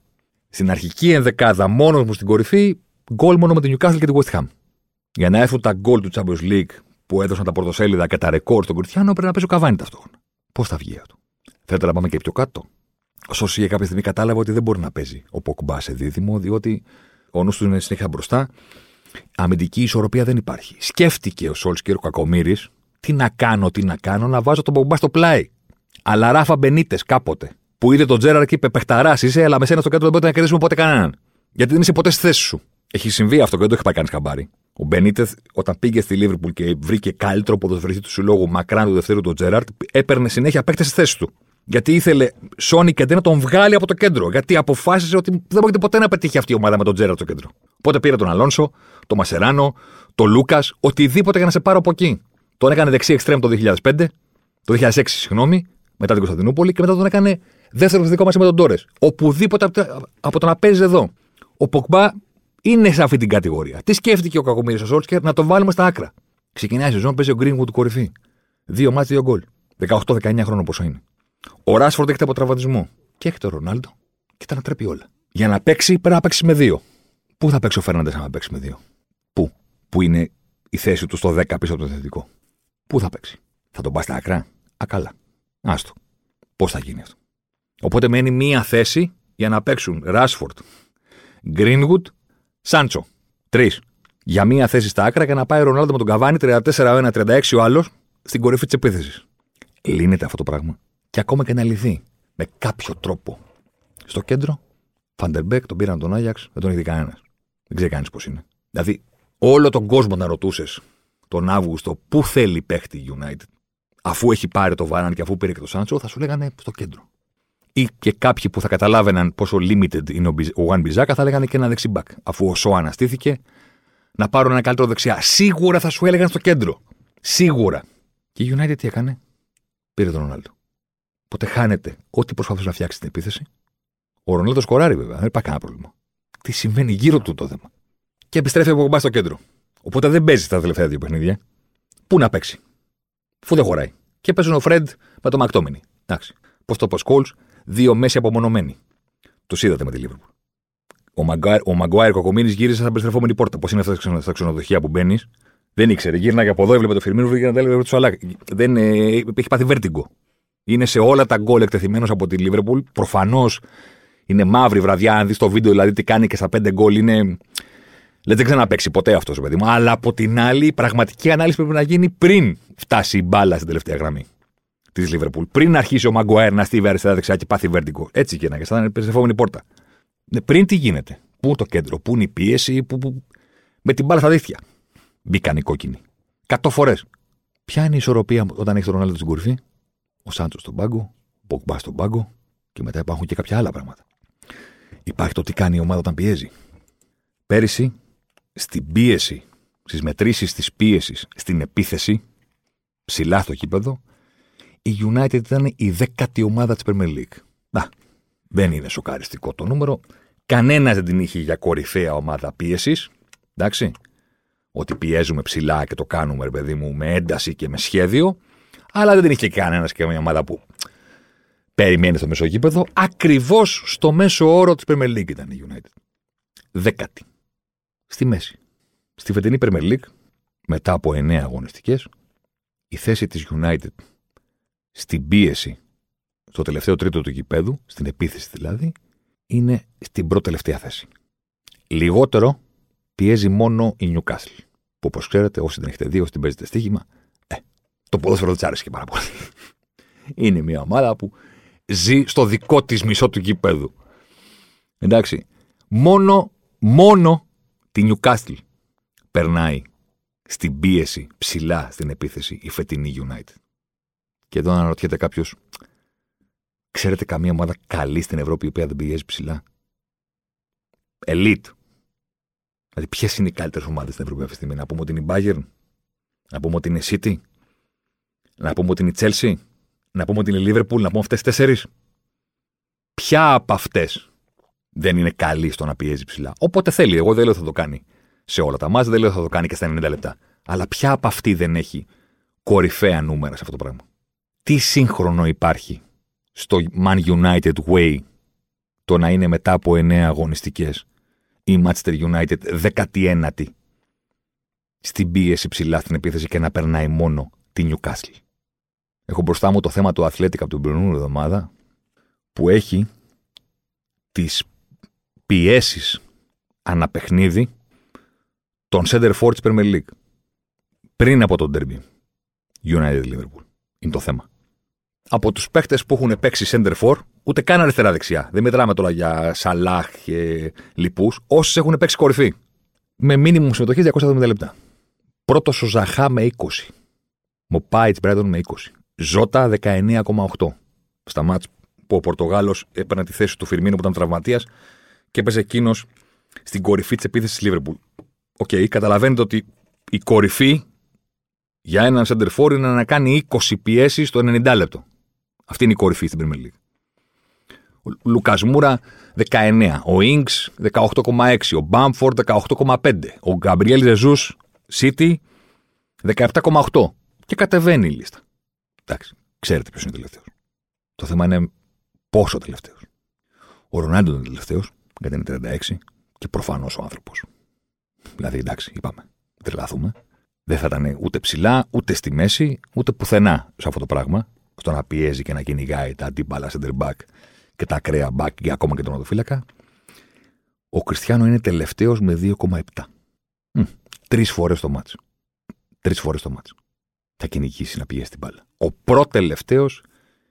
Στην αρχική ενδεκάδα, μόνος μου στην κορυφή, γκολ μόνο με την Newcastle και την West Ham. Για να έρθουν τα γκολ του Champions League που έδωσαν τα πρωτοσέλιδα και τα ρεκόρ στον Κριστιανό, πρέπει να παίζει ο Καβάνι ταυτόχρονα. Πώς θα βγει αυτό; Θέλετε να πάμε και πιο κάτω; Ο Σόση για κάποια στιγμή κατάλαβε ότι δεν μπορεί να παίζει ο Ποκμπά σε δίδυμο, διότι ο νους του είναι συνέχεια μπροστά. Αμυντική ισορροπία δεν υπάρχει. Σκέφτηκε ο Σόλσκερ, ο Κακομήρη, τι να κάνω, τι να κάνω, να βάζω τον Ποκμπά στο πλάι. Αλά Ράφα Μπενίτες κάποτε, που είδε τον Τζέραρ και είπε: Παιχταράς είσαι, αλλά με σένα στο κέντρο δεν μπορεί να κερδίσουμε ποτέ κανέναν. Γιατί δεν είσαι ποτέ στη θέση σου. Έχει συμβεί αυτό και δεν το έχει πάρει κανείς χαμπάρι. Ο Μπενίτεθ, όταν πήγε στη Λίβερπουλ και βρήκε καλύτερο ποδοσφαιριστή του συλλόγου μακράν του δευτέρου του Τζέραρτ, έπαιρνε συνέχεια παίκτες στη θέση του. Γιατί ήθελε σώνει και να τον βγάλει από το κέντρο. Γιατί αποφάσισε ότι δεν μπορεί ποτέ να πετύχει αυτή η ομάδα με τον Τζέραρτ στο κέντρο. Οπότε πήρε τον Αλόνσο, τον Μασεράνο, τον Λούκας, οτιδήποτε για να σε πάρω από εκεί. Τον έκανε δεξί εξτρέμ το 2005, το 2006, συγγνώμη, μετά την Κωνσταντινούπολη και μετά τον έκανε δεύτερο δικό μαζί με τον Τόρε. Οπουδήποτε από το να παίζεις εδώ. Ο Ποκμπά είναι σε αυτή την κατηγορία. Τι σκέφτηκε ο Κακομίρη ο Σόλτσκερ να το βάλουμε στα άκρα. Ξεκινάει η σεζόν, παίζει ο Greenwood του κορυφή. Δύο μάτια, δύο γκολ. 18-19 χρόνων πόσο είναι. Ο Ράσφορντ έχετε από τραυματισμό. Και έχει το Ρονάλντο και τα ανατρέπει όλα. Για να παίξει πρέπει να παίξει με δύο. Πού θα παίξει ο Φέρναντε να παίξει με δύο; Πού; Πού είναι η θέση του στο 10 πίσω από το θετικό; Πού θα παίξει; Θα τον πας στα άκρα; Ακαλά. Άστο. Πώς θα γίνει αυτό; Οπότε μένει μία θέση για να παίξουν Ράσφορντ, Greenwood Σάντσο. Τρεις. Για μία θέση στα άκρα και να πάει ο Ρονάλντο με τον Καβάνι 34-1-36 ο άλλος στην κορυφή της επίθεσης. Λύνεται αυτό το πράγμα; Και ακόμα και να λυθεί με κάποιο τρόπο. Στο κέντρο, Φαντερμπέκ τον πήραν τον Άγιαξ, δεν τον έχει δει κανένας. Δεν ξέρει κανείς πώς είναι. Δηλαδή, όλο τον κόσμο να ρωτούσες τον Αύγουστο πού θέλει παίχτη United, αφού έχει πάρει το Βάραν και αφού πήρε και το Σάντσο, θα σου λέγανε στο κέντρο ή και κάποιοι που θα καταλάβαιναν πόσο limited είναι ο One Μπιζάκα θα λέγανε και ένα δεξιμπάκ. Αφού ο Σο αναστήθηκε, να πάρουν ένα καλύτερο δεξιά. Σίγουρα θα σου έλεγαν στο κέντρο. Σίγουρα. Και η United τι έκανε; Πήρε τον Ρονάλντο. Οπότε χάνεται ό,τι προσπαθούσε να φτιάξει την επίθεση. Ο Ρονάλντος σκοράρει βέβαια, δεν υπάρχει κανένα πρόβλημα. Τι συμβαίνει γύρω του το θέμα. Και επιστρέφει από κομπά στο κέντρο. Οπότε δεν παίζει τα τελευταία δύο παιχνίδια. Πού να παίξει; Φού δεν χωράει. Και παίζουν ο Φρεντ με το Μακτόμινι. Εντάξει. Πώς το πω, δύο μέση απομονωμένοι. Του είδατε με τη Λίβερπουλ. Ο, Μαγκάιρ, ο Μαγκουάιρ Κοκομίνης γύρισε σαν περιστρεφόμενη πόρτα. Πώς είναι αυτά στα ξενοδοχεία που μπαίνεις; Δεν ήξερε. Γύρναγε από εδώ, έβλεπε το Φιρμίνο, βρήκε να τα του Αλάκ. Δεν, ε, έχει πάθει βέρτιγκο. Είναι σε όλα τα γκολ εκτεθειμένος από τη Λίβερπουλ. Προφανώς είναι μαύρη βραδιά. Αν δεις το βίντεο, δηλαδή τι κάνει και στα πέντε γκολ, είναι. Λέτε δεν ξαναπέξει ποτέ αυτός, παιδί μου. Αλλά από την άλλη, η πραγματική ανάλυση πρέπει να γίνει πριν φτάσει η μπάλα στην τελευταία γραμμή της Λίβερπουλ. Πριν αρχίσει ο Μαγκοέρ να στείλει αριστερά-δεξιά και πάθει βέρτικο. Έτσι γίνανε, σαν να είναι περιστεφόμενη πόρτα. Ναι, πριν τι γίνεται; Πού το κέντρο, πού είναι η πίεση, πού, πού... με την μπάλα στα δίχτυα. Μπήκαν οι κόκκινοι. Κατό φορές. Ποια είναι η ισορροπία όταν έχεις τον Ρονάλντο στην κορυφή, ο Σάντσος στον πάγκο, ο Ποκμπά στον πάγκο και μετά υπάρχουν και κάποια άλλα πράγματα. Υπάρχει το τι κάνει η ομάδα όταν πιέζει. Πέρυσι, στην πίεση, στις μετρήσεις της πίεσης, στην επίθεση, ψηλά στο κήπεδο, η United ήταν η δέκατη ομάδα της Premier League. Να, δεν είναι σοκαριστικό το νούμερο. Κανένας δεν την είχε για κορυφαία ομάδα πίεσης. Εντάξει. Ότι πιέζουμε ψηλά και το κάνουμε, ρε παιδί μου, με ένταση και με σχέδιο. Αλλά δεν την είχε κανένας και μια ομάδα που περιμένει στο μεσογείπεδο. Ακριβώς στο μέσο όρο της Premier League ήταν η United. Δέκατη. Στη μέση. Στη φετινή Premier League, μετά από εννέα αγωνιστικές, η θέση της United στην πίεση στο τελευταίο τρίτο του γηπέδου, στην επίθεση δηλαδή, είναι στην πρώτη τελευταία θέση. Λιγότερο πιέζει μόνο η Newcastle. Που όπως ξέρετε, όσοι δεν έχετε δει, όσοι την παίζετε στοίχημα, ε, το ποδόσφαιρο δεν άρεσε και πάρα πολύ. είναι μια ομάδα που ζει στο δικό της μισό του γηπέδου. Εντάξει. Μόνο, μόνο τη Newcastle περνάει στην πίεση ψηλά στην επίθεση η φετινή United. Και εδώ αναρωτιέται κάποιος, ξέρετε καμία ομάδα καλή στην Ευρώπη η οποία δεν πιέζει ψηλά; Elite. Δηλαδή, ποιες είναι οι καλύτερες ομάδες στην Ευρώπη αυτή τη στιγμή; Να πούμε ότι είναι η Bayern, να πούμε ότι είναι η City, να πούμε ότι είναι η Chelsea, να πούμε ότι είναι η Liverpool, να πούμε αυτές τις τέσσερις. Ποια από αυτές δεν είναι καλή στο να πιέζει ψηλά; Όποτε θέλει. Εγώ δεν λέω θα το κάνει σε όλα τα μάτια, δεν λέω θα το κάνει και στα 90 λεπτά. Αλλά ποια από αυτή δεν έχει κορυφαία νούμερα σε αυτό το πράγμα; Τι σύγχρονο υπάρχει στο Man United Way το να είναι μετά από 9 αγωνιστικές η Manchester United 19η στην πίεση ψηλά στην επίθεση και να περνάει μόνο τη Newcastle; Έχω μπροστά μου το θέμα του Athletic από την προηγούμενη εβδομάδα που έχει τις πιέσεις αναπαιχνίδι των center for της Premier League πριν από τον Derby United Liverpool. Είναι το θέμα. Από τους παίχτες που έχουν παίξει center for, ούτε καν αριστερά-δεξιά. Δεν μετράμε τώρα για Σαλάχ και λοιπούς. Όσοι έχουν παίξει κορυφή. Με μήνυμου συμμετοχή 270 λεπτά. Πρώτος ο Ζαχά με 20. Μοπάιτς Μπρέντον με 20. Ζώτα 19,8. Στα μάτς που ο Πορτογάλος έπαιρνε τη θέση του Φιρμίνου που ήταν τραυματίας και έπαιζε εκείνος στην κορυφή της επίθεσης της Λίβερπουλ. OK, okay, καταλαβαίνετε ότι η κορυφή για έναν center είναι να κάνει 20 πιέσεις στο 90 λεπτό. Αυτή είναι η κορυφή στην Premier League. Ο Λούκας Μόουρα 19, ο Ινγκς 18,6, ο Μπάμφορντ 18,5, ο Γκαμπριέλ Ζεζούς City 17,8 και κατεβαίνει η λίστα. Εντάξει, ξέρετε ποιος είναι τελευταίος. Το θέμα είναι πόσο τελευταίος. Ο Ρονάντο είναι τελευταίος, γιατί είναι 36 και προφανώς ο άνθρωπος. Δηλαδή, εντάξει, είπαμε, τρελαθούμε. Δεν θα ήταν ούτε ψηλά, ούτε στη μέση, ούτε πουθενά σε αυτό το πράγμα. Στο να πιέζει και να κυνηγάει τα αντίπαλα center back και τα ακραία back και ακόμα και τον οδοφύλακα. Ο Κριστιανό είναι τελευταίος με 2,7. Τρεις φορές το μάτσο. Τρεις φορές το μάτσο. Θα κυνηγήσει να πιέσει την μπάλα. Ο πρώτο τελευταίο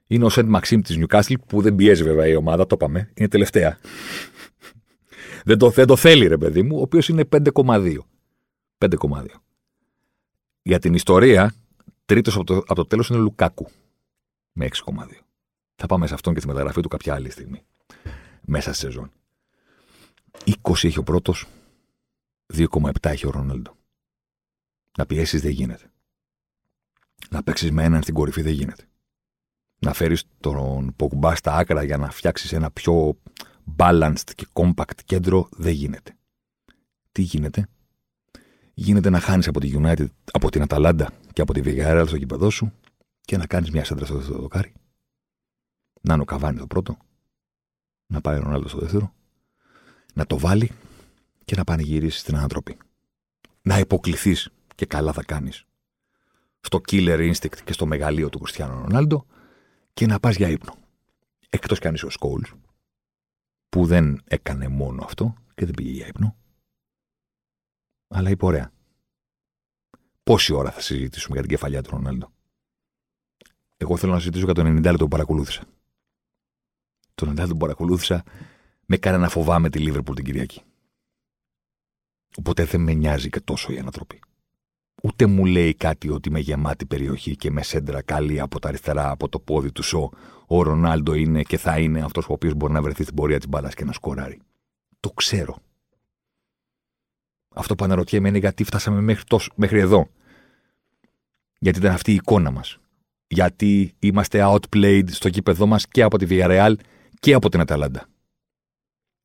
είναι ο Σεντ Μαξίμ της Νιουκάστλ που δεν πιέζει βέβαια η ομάδα, το είπαμε. Είναι τελευταία. *laughs* δεν, το, δεν το θέλει ρε παιδί μου, ο οποίος είναι 5,2. 5,2. Για την ιστορία, τρίτος από το, από το τέλος είναι ο Λουκάκου. Με 6,2. Θα πάμε σε αυτόν και τη μεταγραφή του κάποια άλλη στιγμή. Μέσα στη σεζόν. 20 έχει ο πρώτος, 2,7 έχει ο Ρονάλντο. Να πιέσεις δεν γίνεται. Να παίξεις με έναν στην κορυφή δεν γίνεται. Να φέρεις τον Πογμπά στα άκρα για να φτιάξεις ένα πιο balanced και compact κέντρο δεν γίνεται. Τι γίνεται, γίνεται να χάνεις από τη United, από την Αταλάντα και από τη Villarreal στο κήπεδό σου και να κάνεις μια σέντρα στο δεύτερο δοκάρι. Να είναι ο Καβάνι το πρώτο, να πάει ο Ρονάλντο στο δεύτερο, να το βάλει και να πανηγυρίσει στην ανατροπή. Να υποκληθείς και καλά θα κάνεις στο killer instinct και στο μεγαλείο του Κριστιανού Ρονάλντο και να πας για ύπνο. Εκτός κι αν είσαι ο Σκόλς, που δεν έκανε μόνο αυτό και δεν πήγε για ύπνο, αλλά είπε ωραία. Πόση ώρα θα συζητήσουμε για την κεφαλιά του Ρονάλντο. Εγώ θέλω να συζητήσω για το 90 λεπτό που παρακολούθησα. Το 90 λεπτό που παρακολούθησα με έκανε να φοβάμαι τη Λίβερπουλ την Κυριακή. Οπότε δεν με νοιάζει και τόσο η ανατροπή. Ούτε μου λέει κάτι ότι με γεμάτη περιοχή και με σέντρα καλή από τα αριστερά, από το πόδι του Σο, ο Ρονάλντο είναι και θα είναι αυτός ο οποίος μπορεί να βρεθεί στην πορεία της μπάλας και να σκοράρει. Το ξέρω. Αυτό που αναρωτιέμαι είναι γιατί φτάσαμε μέχρι, τόσο, μέχρι εδώ. Γιατί ήταν αυτή η εικόνα μας. Γιατί είμαστε outplayed στο κήπεδό μας και από τη Villarreal και από την Αταλάντα.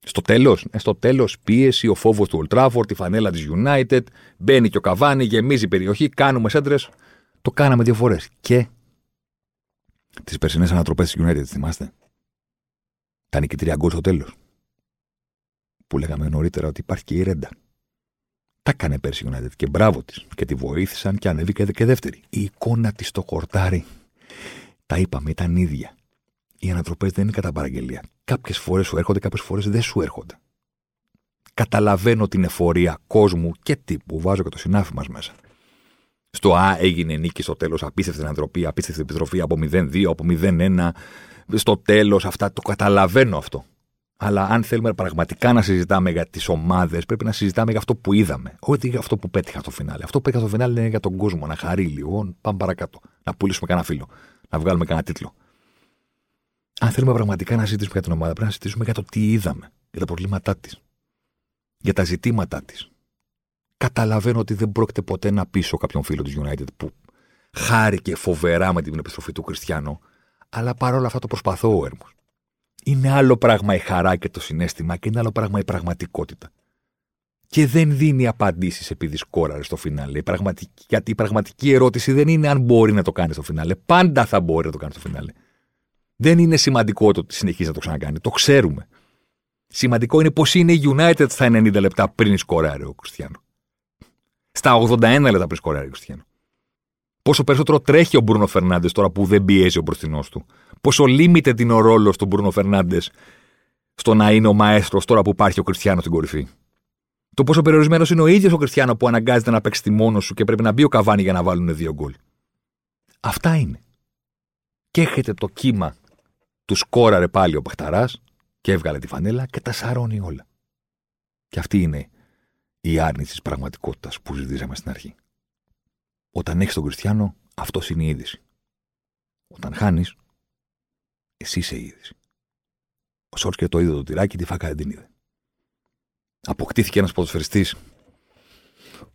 Στο τέλος, ε, στο τέλος, πίεση, ο φόβος του Old Trafford, η φανέλα της United, μπαίνει και ο Καβάνι, γεμίζει η περιοχή, κάνουμε σέντρες. Το κάναμε δύο φορές. Και τις περσινές ανατροπές της United, θυμάστε; Τα νικητήρια γκολ στο τέλος. Που λέγαμε νωρίτερα ότι υπάρχει και η Ρέντα. Τα έκανε πέρσι η United και μπράβο της. Και τη βοήθησαν και ανέβηκε και δεύτερη. Η εικόνα της στο χορτάρι. Τα είπαμε, ήταν ίδια. Οι ανατροπές δεν είναι κατά παραγγελία. Κάποιες φορές σου έρχονται, κάποιες φορές δεν σου έρχονται. Καταλαβαίνω την εφορία κόσμου και τύπου. Βάζω και το συνάφι μας μέσα. στο Α έγινε νίκη στο τέλος, απίστευτη ανατροπή, απίστευτη επιστροφή από 0-2, από 0-1. Στο τέλος, αυτά το καταλαβαίνω αυτό. Αλλά αν θέλουμε πραγματικά να συζητάμε για τις ομάδες, πρέπει να συζητάμε για αυτό που είδαμε. Όχι για αυτό που πέτυχα στο φινάλε. Αυτό που πέτυχα στο φινάλε είναι για τον κόσμο. Να χαρεί λίγο. Πάμε παρακάτω. Να πουλήσουμε κανένα φίλο. Να βγάλουμε κανένα τίτλο. Αν θέλουμε πραγματικά να συζητήσουμε για την ομάδα, πρέπει να συζητήσουμε για το τι είδαμε. Για τα προβλήματά της. Για τα ζητήματά της. Καταλαβαίνω ότι δεν πρόκειται ποτέ να πείσω κάποιον φίλο της United που χάρηκε φοβερά με την επιστροφή του Κριστιανού, αλλά παρόλα αυτά το προσπαθώ ο Έρμος. Είναι άλλο πράγμα η χαρά και το συνέστημα και είναι άλλο πράγμα η πραγματικότητα. Και δεν δίνει απαντήσεις επειδή σκόραρε στο φινάλε. Γιατί η πραγματική ερώτηση δεν είναι αν μπορεί να το κάνει στο φινάλε. Πάντα θα μπορεί να το κάνει στο φινάλε. Δεν είναι σημαντικό το ότι συνεχίζει να το ξανακάνει. Το ξέρουμε. Σημαντικό είναι πώ είναι η United στα 90 λεπτά πριν σκοράρει ο Κριστιανό. Στα 81 λεπτά πριν σκοράρει ο Κριστιανό. Πόσο περισσότερο τρέχει ο Μπρούνο Φερνάντες τώρα που δεν πιέζει ο μπροστινός του. Πόσο limited είναι ο ρόλος του Μπρούνο Φερνάντες στο να είναι ο μαέστρος τώρα που υπάρχει ο Κριστιανό στην κορυφή. Το πόσο περιορισμένος είναι ο ίδιος ο Κριστιανό που αναγκάζεται να παίξει τη μόνος σου και πρέπει να μπει ο καβάνι για να βάλουν δύο γκολ. Αυτά είναι. Και έχετε το κύμα του σκόραρε πάλι ο Παχταρά και έβγαλε τη φανέλα και τα σαρώνει όλα. Και αυτή είναι η άρνηση της πραγματικότητας που ζητήσαμε στην αρχή. Όταν έχεις τον Κριστιανό, αυτός είναι η είδηση. Όταν χάνεις, εσύ είσαι η είδηση. Ο Σόρτσκερ το είδε το τυράκι, τη φάκα δεν την είδε. Αποκτήθηκε ένας ποδοσφαιριστής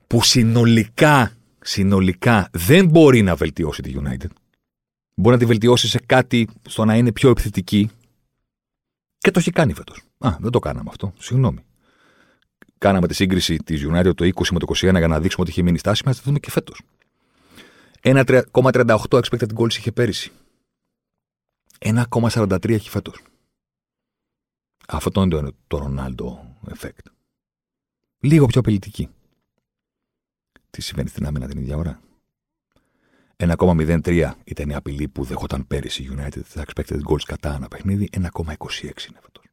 που συνολικά, συνολικά δεν μπορεί να βελτιώσει τη United. Μπορεί να τη βελτιώσει σε κάτι στο να είναι πιο επιθετική. Και το έχει κάνει φέτος. Α, δεν το κάναμε αυτό. Συγγνώμη. Κάναμε τη σύγκριση της United το 20 με το 21 για να δείξουμε ότι είχε μείνει στάση μας. Θα δούμε και φέτος. 1,38 expected goals είχε πέρυσι. 1,43 έχει φέτος. Αυτό είναι το Ρονάλντο effect. Λίγο πιο απειλητική. Τι συμβαίνει στην άμυνα την ίδια ώρα; 1,03 ήταν η απειλή που δεχόταν πέρυσι η United τα expected goals κατά ένα παιχνίδι. 1,26 είναι φέτος.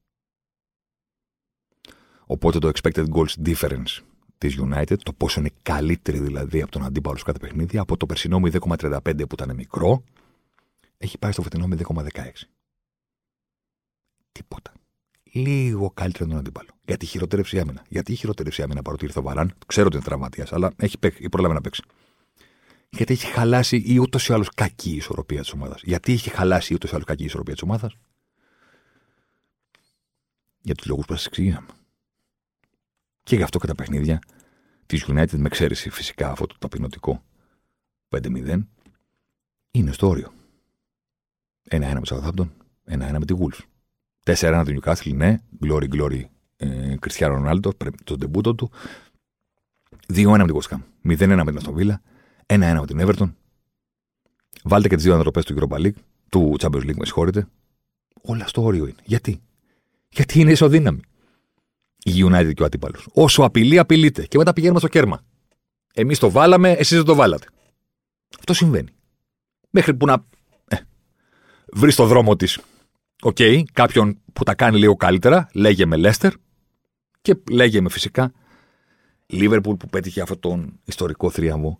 Οπότε το expected goals difference της United, το πόσο είναι καλύτερη δηλαδή από τον αντίπαλο κάθε παιχνίδι, από το περσινό 0,35 που ήταν μικρό, έχει πάει στο φετινό 0,16. Τίποτα. Λίγο καλύτερο από τον αντίπαλο. Γιατί χειρότερευσε η άμυνα. Γιατί χειρότερευσε η άμυνα παρότι ήρθε ο Βαράν. Ξέρω ότι είναι τραυματίας, αλλά έχει παίξει, πρόλαβε να παίξει. Γιατί έχει χαλάσει η ούτως ή άλλως κακή ισορροπία της ομάδας. Γιατί έχει χαλάσει η ούτως ή άλλως κακή ισορροπία της ομάδας. Για τους λόγους που σας εξηγήσαμε. Και γι' αυτό και τα παιχνίδια της United, με εξαίρεση φυσικά αυτό το ταπεινωτικό 5-0, είναι στο όριο. 1-1 με το Southampton, 1-1 με τη Wolves. 4-1 του Newcastle, ναι, glory, glory, Κριστιανό Ρονάλντο, το ντεμπούτο του. 2-1 με την West 0-1 με την Αστοβίλα, 1-1 με την Everton. Βάλτε και τις δύο ανατροπές του Europa League, του Champions League, με συγχωρείτε. Όλα στο όριο είναι. Γιατί; Γιατί είναι ισοδύναμη η United και ο αντίπαλος. Όσο απειλεί, απειλείται. Και μετά πηγαίνουμε στο κέρμα. Εμείς το βάλαμε, εσείς δεν το βάλατε. Αυτό συμβαίνει. Μέχρι που να ε, βρεις το δρόμο της. OK, okay, κάποιον που τα κάνει λίγο καλύτερα, λέγε με Λέστερ και λέγε με φυσικά Λίβερπουλ που πέτυχε αυτόν τον ιστορικό θρίαμβο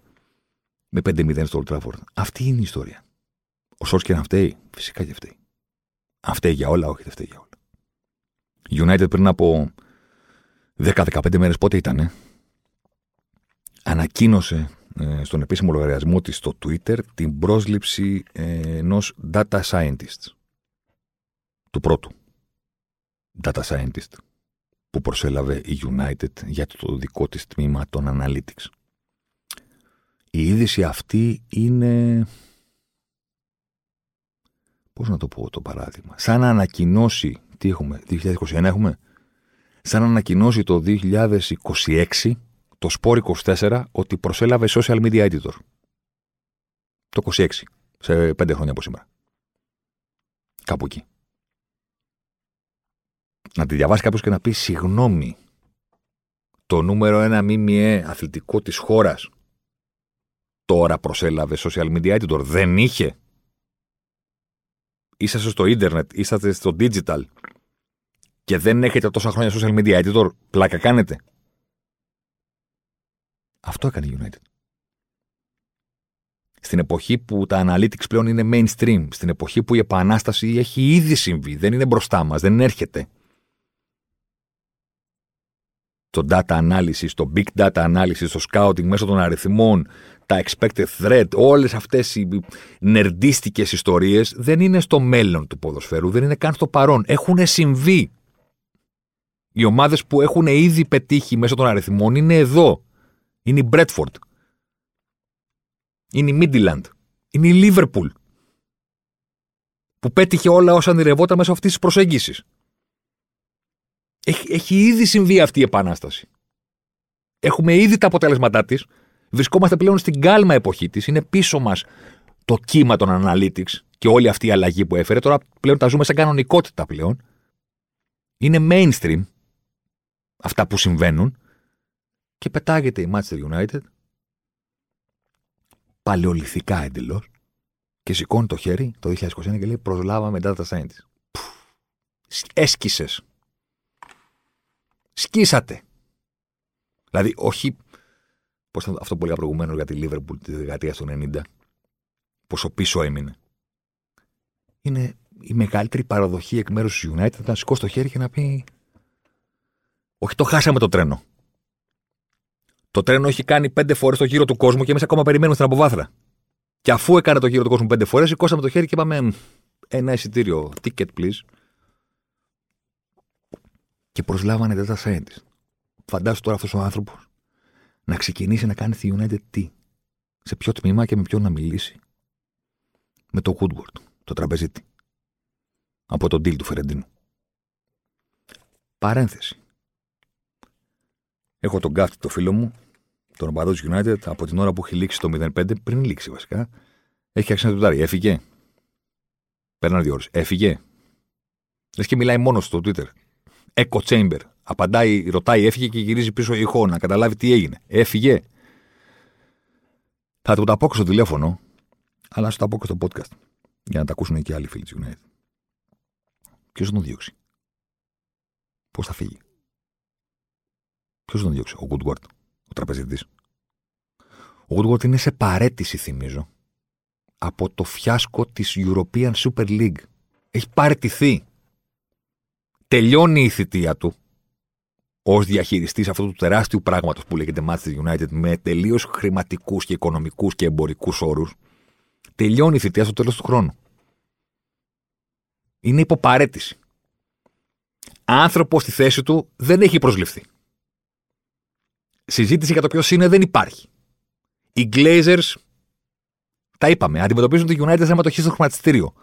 με 5-0 στο Old Trafford. Αυτή είναι η ιστορία. Ο Σόρσκερ να φταίει, φυσικά και φταίει. Αν φταίει για όλα, όχι δεν φταίει για όλα. United πριν από 10-15 μέρες πότε ήτανε, ανακοίνωσε ε, στον επίσημο λογαριασμό της στο Twitter την πρόσληψη ε, ενός data scientist. Του πρώτου data scientist που προσέλαβε η United για το δικό της τμήμα των Analytics. Η είδηση αυτή είναι... Πώς να το πω το παράδειγμα. Σαν να ανακοινώσει... Τι έχουμε, 2021 έχουμε σαν να ανακοινώσει το 2026 το Sport 24 ότι προσέλαβε social media editor. Το 26, σε πέντε χρόνια από σήμερα. Κάπου εκεί. Να τη διαβάσει κάποιος και να πει συγγνώμη. Το νούμερο ένα ΜΜΕ αθλητικό της χώρας τώρα προσέλαβε social media editor. Δεν είχε. Είσαστε στο ίντερνετ, είσαστε στο digital και δεν έχετε τόσα χρόνια social media editor, πλάκα κάνετε. Αυτό έκανε η United. Στην εποχή που τα analytics πλέον είναι mainstream, στην εποχή που η επανάσταση έχει ήδη συμβεί, δεν είναι μπροστά μας, δεν έρχεται. Το data analysis, το big data analysis, το scouting μέσω των αριθμών, τα expected threat, όλες αυτές οι νερντίστικες ιστορίες δεν είναι στο μέλλον του ποδοσφαίρου, δεν είναι καν στο παρόν. Έχουν συμβεί. Οι ομάδες που έχουν ήδη πετύχει μέσω των αριθμών είναι εδώ. Είναι η Bradford. Είναι η Midland. Είναι η Liverpool. Που πέτυχε όλα όσα ονειρευόταν μέσω αυτής της προσέγγισης. Έχει, έχει ήδη συμβεί αυτή η επανάσταση. Έχουμε ήδη τα αποτέλεσματά της Βρισκόμαστε πλέον στην κάλμα εποχή της. Είναι πίσω μας το κύμα των analytics και όλη αυτή η αλλαγή που έφερε. Τώρα πλέον τα ζούμε σαν κανονικότητα πλέον. Είναι mainstream αυτά που συμβαίνουν και πετάγεται η Manchester United παλαιοληθικά εντελώς και σηκώνει το χέρι το 2021 και λέει προσλάβαμε data scientist. Έσκησες. Σκίσατε. Δηλαδή, όχι Πώς ήταν αυτό που έλεγα προηγουμένως για τη Λίβερπουλ τη δεκαετία του 90, πόσο πίσω έμεινε. Είναι η μεγαλύτερη παραδοχή εκ μέρους του United να σηκώσει το χέρι και να πει. Όχι, το χάσαμε το τρένο. Το τρένο έχει κάνει πέντε φορές το γύρο του κόσμου και εμείς ακόμα περιμένουμε στην αποβάθρα. Και αφού έκανε το γύρο του κόσμου πέντε φορές, σηκώσαμε το χέρι και είπαμε ένα εισιτήριο, ticket please. Και προσλάβανε data scientist. Φαντάσου τώρα αυτός ο άνθρωπος να ξεκινήσει να κάνει τη United τι; Σε ποιο τμήμα και με ποιον να μιλήσει; Με το Woodward, το τραπεζίτη. Από τον deal του Φερεντίνου. Παρένθεση. Έχω τον Γκάφτη, το φίλο μου, τον οπαδός τη United, από την ώρα που έχει λήξει το 05, πριν λήξει βασικά, έχει αρχίσει να του Έφυγε. Παίρνει δύο ώρες. Έφυγε. Λες και μιλάει μόνος στο Twitter. Echo Chamber. Απαντάει, ρωτάει, έφυγε και γυρίζει πίσω η ηχό να καταλάβει τι έγινε. Έφυγε. Θα του τα πω στο τηλέφωνο, αλλά σου τα πω στο podcast. Για να τα ακούσουν και άλλοι φίλοι της United. Ποιος θα τον διώξει; Πώς θα φύγει; Ποιος θα τον διώξει; Ο Goodward, ο τραπεζιτής. Ο Goodward είναι σε παρέτηση, θυμίζω, από το φιάσκο της European Super League. Έχει παρετηθεί τελειώνει η θητεία του ως διαχειριστής αυτού του τεράστιου πράγματος που λέγεται Manchester United με τελείως χρηματικούς και οικονομικούς και εμπορικούς όρους, τελειώνει η θητεία στο τέλος του χρόνου. Είναι υποπαρέτηση. Άνθρωπος στη θέση του δεν έχει προσληφθεί. Συζήτηση για το ποιος είναι δεν υπάρχει. Οι Glazers, τα είπαμε, αντιμετωπίζουν το United αίματοχή στο χρηματιστήριο.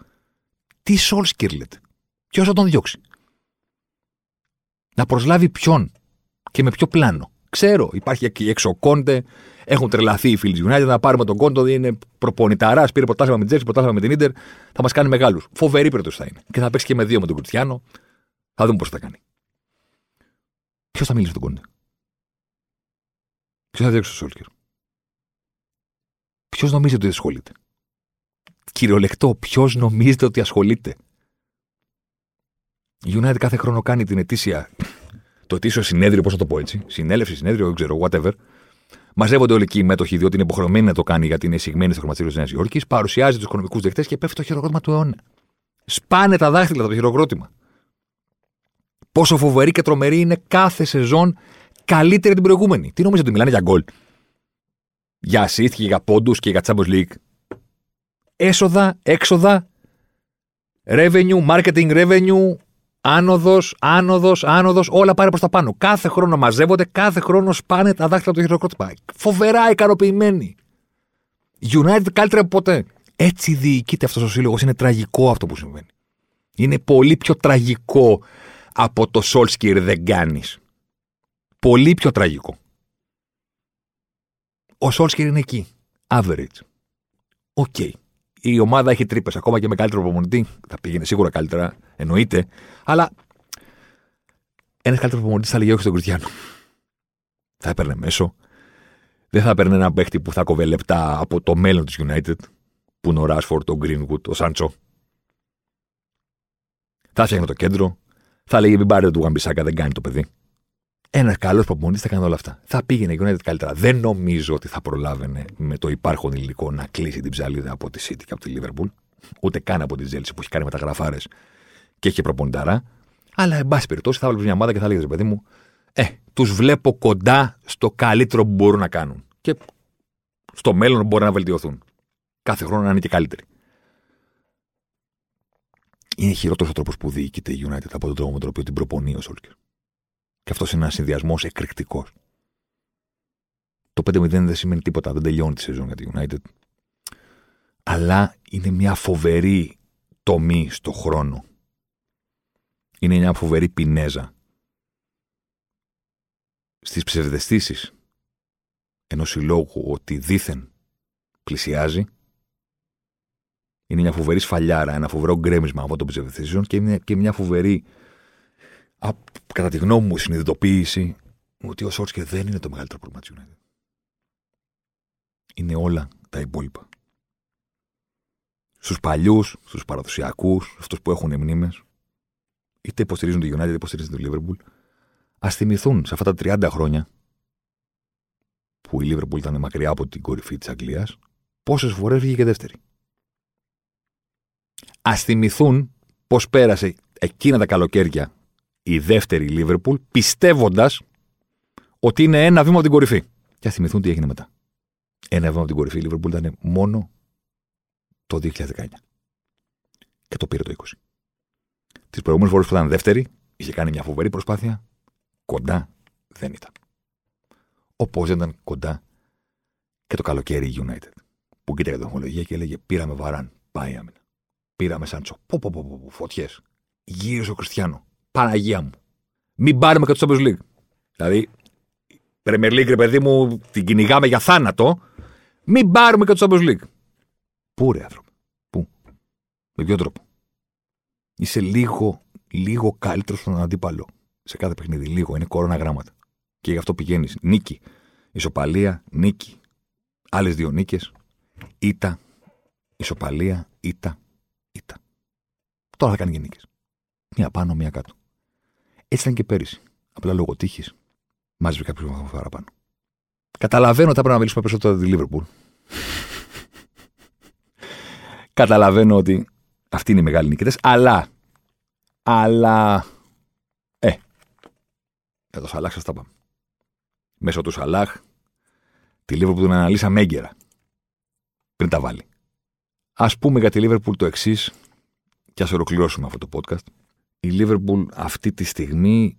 Τι Solskjaer λέτε; Ποιος θα τον διώξει; Να προσλάβει ποιον και με ποιο πλάνο. Ξέρω, υπάρχει εκεί έξω ο Κόντε, έχουν τρελαθεί οι φίλοι United να πάρουμε τον Κόντε, είναι προπονηταράς, πήρε πρωτάθλημα με την Τζέρση, πρωτάθλημα με την ντερ, θα μας κάνει μεγάλους. Φοβερή περίπτωση θα είναι. Και θα παίξει και με δύο με τον Κριστιανό. Θα δούμε πώς θα κάνει. Ποιος θα μιλήσει τον Κόντε; Ποιος θα διώξει τον Σόλκερ; Ποιος νομίζετε ότι ασχολείται; Κυριολεκτό, ποιος νομίζετε ότι ασχολείται; Η United κάθε χρόνο κάνει την ετήσια, το ετήσιο συνέδριο, πώς θα το πω έτσι, συνέλευση, συνέδριο, δεν ξέρω, whatever. Μαζεύονται όλοι εκεί οι μέτοχοι, διότι είναι υποχρεωμένοι να το κάνει γιατί είναι εισηγμένοι στο χρηματιστήριο της Νέας Υόρκης. Παρουσιάζει τους οικονομικούς δεχτές και πέφτει το χειροκρότημα του αιώνα. Σπάνε τα δάχτυλα από το χειροκρότημα. Πόσο φοβερή και τρομερή είναι κάθε σεζόν καλύτερη την προηγούμενη. Τι νομίζετε ότι μιλάνε για γκολ. Για assist και για πόντους και για Champions League; Έσοδα, έξοδα, revenue, marketing revenue, Άνοδος, άνοδος, άνοδος, όλα πάρε προς τα πάνω. Κάθε χρόνο μαζεύονται, κάθε χρόνο σπάνε τα δάχτυλα από το χειροκρότημα. Φοβερά ικανοποιημένοι. United καλύτερα από ποτέ. Έτσι διοικείται αυτός ο σύλλογος. Είναι τραγικό αυτό που συμβαίνει. Είναι πολύ πιο τραγικό από το Solskjaer δεν κάνεις. Πολύ πιο τραγικό. Ο Solskjaer είναι εκεί. Average. OK. Okay η ομάδα έχει τρύπες. Ακόμα και με καλύτερο προπονητή. Θα πήγαινε σίγουρα καλύτερα, εννοείται. Αλλά ένας καλύτερος προπονητής θα έλεγε όχι στον Κριστιανό. Θα έπαιρνε μέσο. Δεν θα έπαιρνε ένα παίχτη που θα κοβε λεπτά από το μέλλον της United. Που είναι ο Ράσφορντ, ο Greenwood, ο Σάντσο. Θα φτιάχνει το κέντρο. Θα λέγει μην πάρετε του Γαμπισάκα, δεν κάνει το παιδί. Ένα καλό προπονητή θα κάνει όλα αυτά. Θα πήγαινε η United καλύτερα. Δεν νομίζω ότι θα προλάβαινε με το υπάρχον υλικό να κλείσει την ψαλίδα από τη City και από τη Liverpool. Ούτε καν από τη Chelsea που έχει κάνει μεταγραφάρες και έχει προπονηταρά. Αλλά, εν πάση περιπτώσει, θα βλέπει μια ομάδα και θα λέγεται, παιδί μου, ε, τους βλέπω κοντά στο καλύτερο που μπορούν να κάνουν. Και στο μέλλον μπορεί να βελτιωθούν. Κάθε χρόνο να είναι και καλύτεροι. Είναι χειρότερος ο τρόπος που διοικείται η United από τον τρόπο με τον οποίο την προπονεί ο Σόλκερ. Και αυτός είναι ένας συνδυασμός εκρηκτικός. Το 5-0 δεν σημαίνει τίποτα, δεν τελειώνει τη σεζόν για τη United. Αλλά είναι μια φοβερή τομή στο χρόνο. Είναι μια φοβερή πινέζα. Στις ψευδεστήσεις ενός συλλόγου ότι δήθεν πλησιάζει, είναι μια φοβερή σφαλιάρα, ένα φοβερό γκρέμισμα από των ψευδεστήσεων και είναι και μια φοβερή κατά τη γνώμη μου, συνειδητοποίηση ότι ο Σόρτσκερ δεν είναι το μεγαλύτερο πρόβλημα της United. Είναι όλα τα υπόλοιπα. Στους παλιούς, στους παραδοσιακούς, αυτούς που έχουν μνήμες, είτε υποστηρίζουν τη United είτε υποστηρίζουν τη Liverpool, ας θυμηθούν σε αυτά τα 30 χρόνια που η Liverpool ήταν μακριά από την κορυφή της Αγγλίας, πόσες φορές βγήκε δεύτερη. Α θυμηθούν πώς πέρασε εκείνα τα καλοκαίρια η δεύτερη Λίβερπουλ, πιστεύοντας ότι είναι ένα βήμα από την κορυφή. Και ας θυμηθούν τι έγινε μετά. Ένα βήμα από την κορυφή η Λίβερπουλ ήταν μόνο το 2019. Και το πήρε το 20. Τις προηγούμενες φορές που ήταν δεύτερη, είχε κάνει μια φοβερή προσπάθεια. Κοντά δεν ήταν. Όπως δεν ήταν κοντά και το καλοκαίρι η United. Που κοίταγε την ομολογία και έλεγε Πήραμε βαράν. Πάει άμυνα. Πήραμε Σάντσο. Πω, πω, πω, πω, φωτιές. Γύρισε ο Κριστιανό. Παναγία μου. Μην πάρουμε και το Champions League. Δηλαδή, Premier League, ρε παιδί μου, την κυνηγάμε για θάνατο. Μην πάρουμε και το Champions League. Πού ρε άνθρωπο; Πού; Με ποιο τρόπο; Είσαι λίγο, λίγο καλύτερος στον αντίπαλο. Σε κάθε παιχνίδι. Λίγο. Είναι κορώνα γράμματα. Και γι' αυτό πηγαίνεις. Νίκη. Ισοπαλία. Νίκη. Άλλες δύο νίκες. Ήτα. Ισοπαλία. Ήτα. Ήτα. Τώρα θα κάνει και νίκες. Μία πάνω, μία κάτω. Έτσι ήταν και πέρυσι. Απλά λόγω τύχης μάζευε κάποιος βαθμό παραπάνω. Καταλαβαίνω ότι θα πρέπει να μιλήσουμε περισσότερο για τη Λίβερπουλ. *laughs* Καταλαβαίνω ότι αυτή είναι η μεγάλη νικητές, αλλά. Αλλά. Ε. Για το Σαλάχ σας τα πάμε. Μέσω του Σαλάχ, τη Λίβερπουλ την αναλύσαμε έγκαιρα. Πριν τα βάλει. Α πούμε για τη Λίβερπουλ το εξής, και ας ολοκληρώσουμε αυτό το podcast. Η Λίβερπουλ αυτή τη στιγμή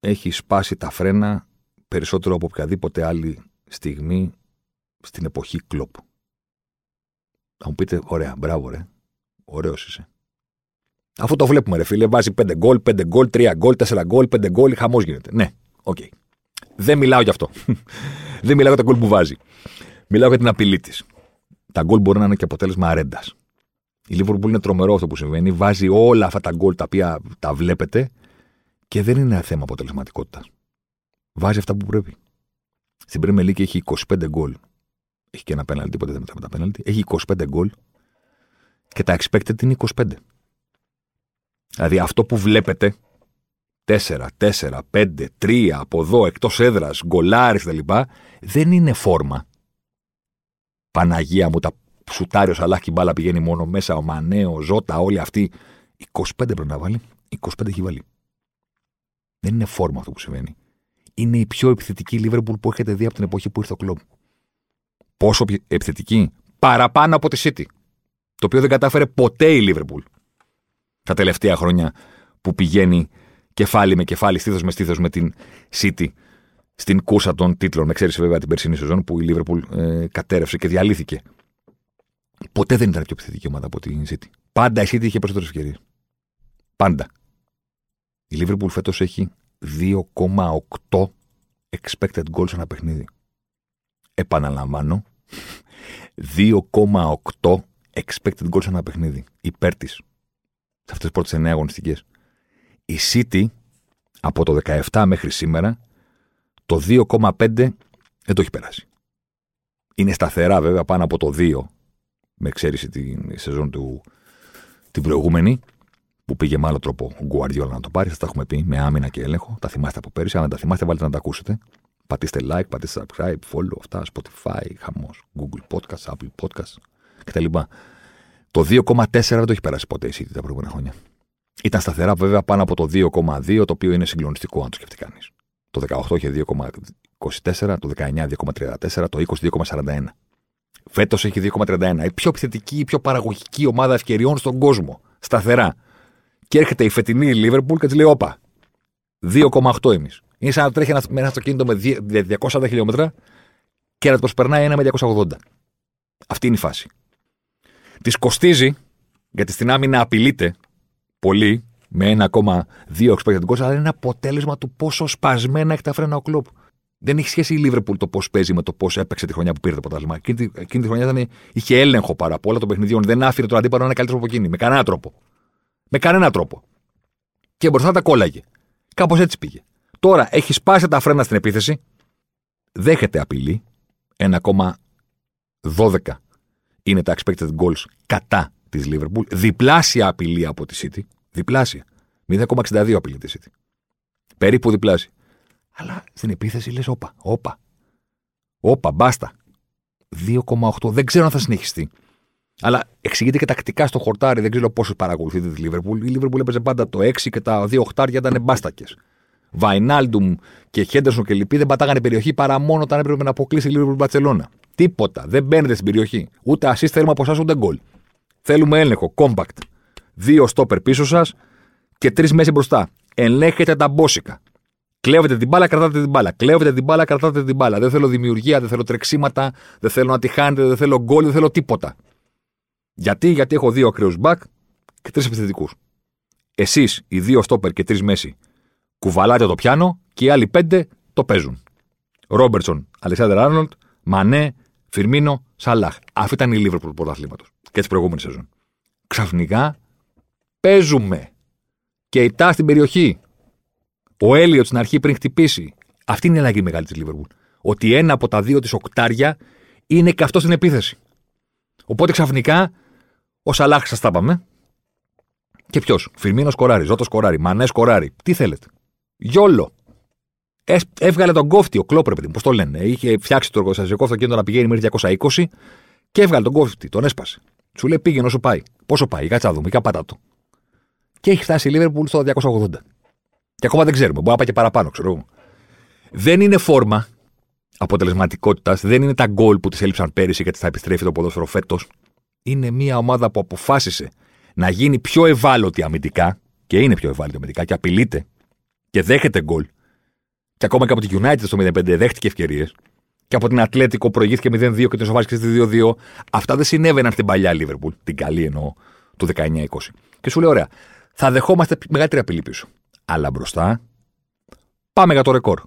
έχει σπάσει τα φρένα περισσότερο από οποιαδήποτε άλλη στιγμή στην εποχή κλόπ. Θα μου πείτε, ωραία, μπράβο ρε, ωραίος είσαι. Αφού το βλέπουμε ρε φίλε, βάζει 5 γκολ, 5 γκολ, 3 γκολ, 4 γκολ, 5 γκολ, χαμός γίνεται. Ναι, OK. Okay. Δεν μιλάω γι' αυτό. *laughs* Δεν μιλάω για τα γκολ που βάζει. Μιλάω για την απειλή της. Τα γκολ μπορεί να είναι και αποτέλεσμα ρέντας. Η Liverpool είναι τρομερό αυτό που συμβαίνει. Βάζει όλα αυτά τα γκολ τα οποία τα βλέπετε και δεν είναι ένα θέμα αποτελεσματικότητας. Βάζει αυτά που πρέπει. Στην Premier League έχει 25 γκολ. Έχει και ένα πέναλτι, τίποτε δεν μετράμε τα πέναλτι. Έχει 25 γκολ και τα expected είναι 25. Δηλαδή αυτό που βλέπετε 4, 4, 5, 3 από εδώ εκτός έδρας, γκολάρις κτλ. δεν είναι φόρμα. Παναγία μου, τα σουτάρει ο Σαλάχ και η μπάλα πηγαίνει μόνο μέσα, ο Μανέο, ο Ζώτα, όλοι αυτοί. 25 πρέπει να βάλει. 25 έχει βάλει. Δεν είναι φόρμα αυτό που συμβαίνει. Είναι η πιο επιθετική Λίβερπουλ που έχετε δει από την εποχή που ήρθε ο κλόμπ. Πόσο επιθετική, παραπάνω από τη City. Το οποίο δεν κατάφερε ποτέ η Λίβερπουλ τα τελευταία χρόνια που πηγαίνει κεφάλι με κεφάλι, στήθος με στήθος με την City στην κούρσα των τίτλων. Με ξέρεις βέβαια την περσινή σεζόν που η Λίβερπουλ ε, κατέρευσε και διαλύθηκε Ποτέ δεν ήταν πιο επιθετική ομάδα από την City. Πάντα η City είχε περισσότερες ευκαιρίες. Πάντα. Η Liverpool φέτος έχει 2,8 expected goals ένα παιχνίδι. Επαναλαμβάνω, 2,8 expected goals ένα παιχνίδι. Υπέρ της. Σε αυτές τις πρώτες 9 αγωνιστικές. Η City από το 17 μέχρι σήμερα το 2,5 δεν το έχει περάσει. Είναι σταθερά βέβαια πάνω από το 2 με εξαίρεση τη σεζόν του την προηγούμενη, που πήγε με άλλο τρόπο ο Γκουαρδιόλα να το πάρει. Σα τα έχουμε πει με άμυνα και έλεγχο. Τα θυμάστε από πέρυσι. Αν δεν τα θυμάστε, βάλτε να τα ακούσετε. Πατήστε like, πατήστε subscribe, follow, αυτά, Spotify, χαμός, Google Podcast, Apple Podcast κτλ. Το 2,4 δεν το έχει περάσει ποτέ η City τα προηγούμενα χρόνια. Ήταν σταθερά βέβαια πάνω από το 2,2, το οποίο είναι συγκλονιστικό αν το σκεφτεί κανείς. Το 18 είχε 2,24, το 19 2,34, το 20 2,41. Φέτος έχει 2,31. Η πιο επιθετική, η πιο παραγωγική ομάδα ευκαιριών στον κόσμο. Σταθερά. Και έρχεται η φετινή Liverpool και της λέει: Όπα, 2,8 εμείς. Είναι σαν να τρέχει ένας, με ένα αυτοκίνητο με 240 χιλιόμετρα και να το προσπερνάει ένα με 280. Αυτή είναι η φάση. Της κοστίζει, γιατί στην άμυνα απειλείται πολύ, με 1,2 expected goals, αλλά είναι ένα αποτέλεσμα του πόσο σπασμένα έχει τα φρένα ο κλοπ. Δεν έχει σχέση η Λίβερπουλ το πώς παίζει με το πώς έπαιξε τη χρονιά που πήρε το πρωτάθλημα. Εκείνη, εκείνη τη χρονιά ήταν, είχε έλεγχο πάρα πολλά των παιχνιδιών. Δεν άφηρε τον αντίπαλο να είναι καλύτερο από εκείνη. Με κανένα τρόπο. Με κανένα τρόπο. Και μπροστά τα κόλλαγε. Κάπως έτσι πήγε. Τώρα έχει σπάσει τα φρένα στην επίθεση. Δέχεται απειλή. 1,12 είναι τα expected goals κατά της Liverpool. Διπλάσια απειλή από τη City. Διπλάσια. 0,62 απειλή τη City. Περίπου διπλάσια. Αλλά στην επίθεση λες, όπα, όπα. Όπα, μπάστα. 2,8. Δεν ξέρω αν θα συνεχιστεί. Αλλά εξηγείται και τακτικά στο χορτάρι. Δεν ξέρω πόσο παρακολουθείτε τη Λίβερπουλ. Η Λίβερπουλ έπαιζε πάντα το 6 και τα 2 οχτάρια ήταν μπάστακες. Βαϊνάλντουμ και Χέντερσον και λοιποί δεν πατάγανε περιοχή παρά μόνο όταν έπρεπε να αποκλείσει η Λίβερπουλ Μπαρσελόνα. Τίποτα. Δεν μπαίνετε στην περιοχή. Ούτε assist θέλουμε από εσάς ούτε γκολ. Θέλουμε έλεγχο. Compact. Δύο στόπερ πίσω σας και τρεις μέση μπροστά. Ελέγχετε τα μπόσικα. Κλέβετε την μπάλα, κρατάτε την μπάλα. Κλέβετε την μπάλα, κρατάτε την μπάλα. Δεν θέλω δημιουργία, δεν θέλω τρεξίματα, δεν θέλω να τη χάνετε, δεν θέλω γκολ, δεν θέλω τίποτα. Γιατί, γιατί έχω δύο ακραίους μπακ και τρεις επιθετικούς. Εσείς, οι δύο στόπερ και τρεις μέση, κουβαλάτε το πιάνο και οι άλλοι πέντε το παίζουν. Ρόμπερτσον, Αλεξάνδρ Άρνολτ, Μανέ, Φιρμίνο, Σαλάχ. Αυτή ήταν η Λίβερπουλ του πρωταθλήματος και της προηγούμενης σεζόν. Ξαφνικά παίζουμε και η στην περιοχή. Ο Έλιο στην αρχή πριν χτυπήσει. Αυτή είναι η αλλαγή μεγάλη της Λίβερπουλ. Ότι ένα από τα δύο της οκτάρια είναι και αυτό στην επίθεση. Οπότε ξαφνικά ο Σαλάχ σας τα πάμε. Και ποιος; Φιρμίνο σκοράρι, Ζώτο σκοράρι, Μανέ σκοράρι. Τι θέλετε; Γιόλο. έβγαλε τον κόφτη, ο κλόπ, παιδί πώς το λένε. Είχε φτιάξει το εργοστασιακό αυτοκίνητο να πηγαίνει μέχρι 220 και έβγαλε τον κόφτη, τον έσπασε. Σου λέει πήγαινε όσο πάει. Πόσο πάει, κάτσα να δούμε, πατά το. Και έχει φτάσει η Λίβερπουλ στο 280. Και ακόμα δεν ξέρουμε. Μπορεί να πάει και παραπάνω, ξέρω εγώ. Δεν είναι φόρμα αποτελεσματικότητας, δεν είναι τα γκολ που τη έλειψαν πέρυσι γιατί θα επιστρέφει το ποδόσφαιρο φέτος. Είναι μια ομάδα που αποφάσισε να γίνει πιο ευάλωτη αμυντικά και είναι πιο ευάλωτη αμυντικά και απειλείται και δέχεται γκολ. Και ακόμα και από τη United στο 0-5 δέχτηκε ευκαιρίες. Και από την Ατλέτικο προηγήθηκε 0-2 και την σοβάρισε στη 2-2. Αυτά δεν συνέβαιναν στην παλιά Λίβερπουλ, την καλή εννοώ, του 19-20. Και σου λέει, ωραία, θα δεχόμαστε μεγαλύτερη απειλή πίσω. Αλλά μπροστά πάμε για το ρεκόρ.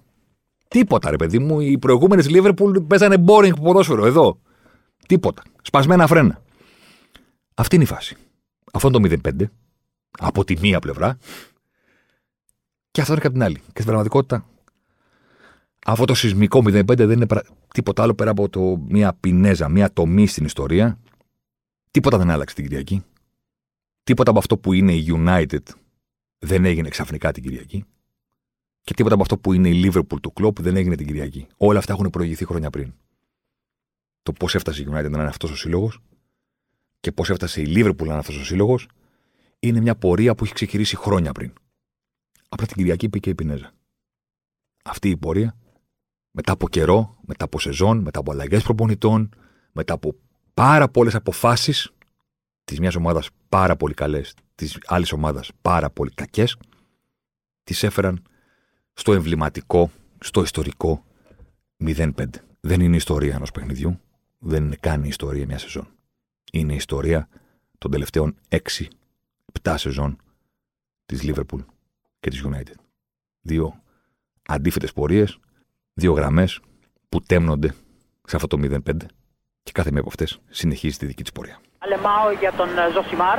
Τίποτα, ρε παιδί μου. Οι προηγούμενες Λίβερπουλ παίζανε boring ποδόσφαιρο εδώ. Τίποτα. Σπασμένα φρένα. Αυτή είναι η φάση. Αυτό είναι το 0-5. Από τη μία πλευρά. Και αυτό είναι και από την άλλη. Και στην πραγματικότητα, αυτό το σεισμικό 0-5 δεν είναι τίποτα άλλο πέρα από το, μια πινέζα, μια τομή στην ιστορία. Τίποτα δεν άλλαξε την Κυριακή. Τίποτα από αυτό που είναι η United δεν έγινε ξαφνικά την Κυριακή. Και τίποτα από αυτό που είναι η Liverpool του κλοπ δεν έγινε την Κυριακή. Όλα αυτά έχουν προηγηθεί χρόνια πριν. Το πώς έφτασε η United να είναι αυτός ο σύλλογος και πώς έφτασε η Liverpool να είναι αυτός ο σύλλογος είναι μια πορεία που έχει ξεκινήσει χρόνια πριν. Απλά την Κυριακή πήγε η Πινέζα. Αυτή η πορεία, μετά από καιρό, μετά από σεζόν, μετά από αλλαγές προπονητών, μετά από πάρα πολλές αποφάσεις της μιας ομάδας πάρα πολύ καλές, της άλλης ομάδας πάρα πολύ κακές, τις έφεραν στο εμβληματικό, στο ιστορικό 0-5. Δεν είναι ιστορία ενός παιχνιδιού, δεν είναι καν η ιστορία μια σεζόν. Είναι η ιστορία των τελευταίων 6-7 σεζόν της Liverpool και της United. Δύο αντίθετες πορείες, δύο γραμμές που τέμνονται σε αυτό το 0-5 και κάθε μία από αυτές συνεχίζει τη δική της πορεία. Αλεμάω για τον ε, Ζωσιμάρ.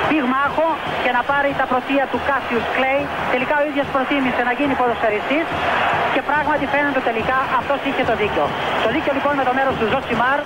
πυγμάχο και να πάρει τα πρωτεία του Κάσιους Κλέη. Τελικά ο ίδιος προτίμησε να γίνει ποδοσφαιριστής και πράγματι φαίνεται τελικά αυτός είχε το δίκιο. Το δίκιο λοιπόν με το μέρος του Ζωσιμάρ.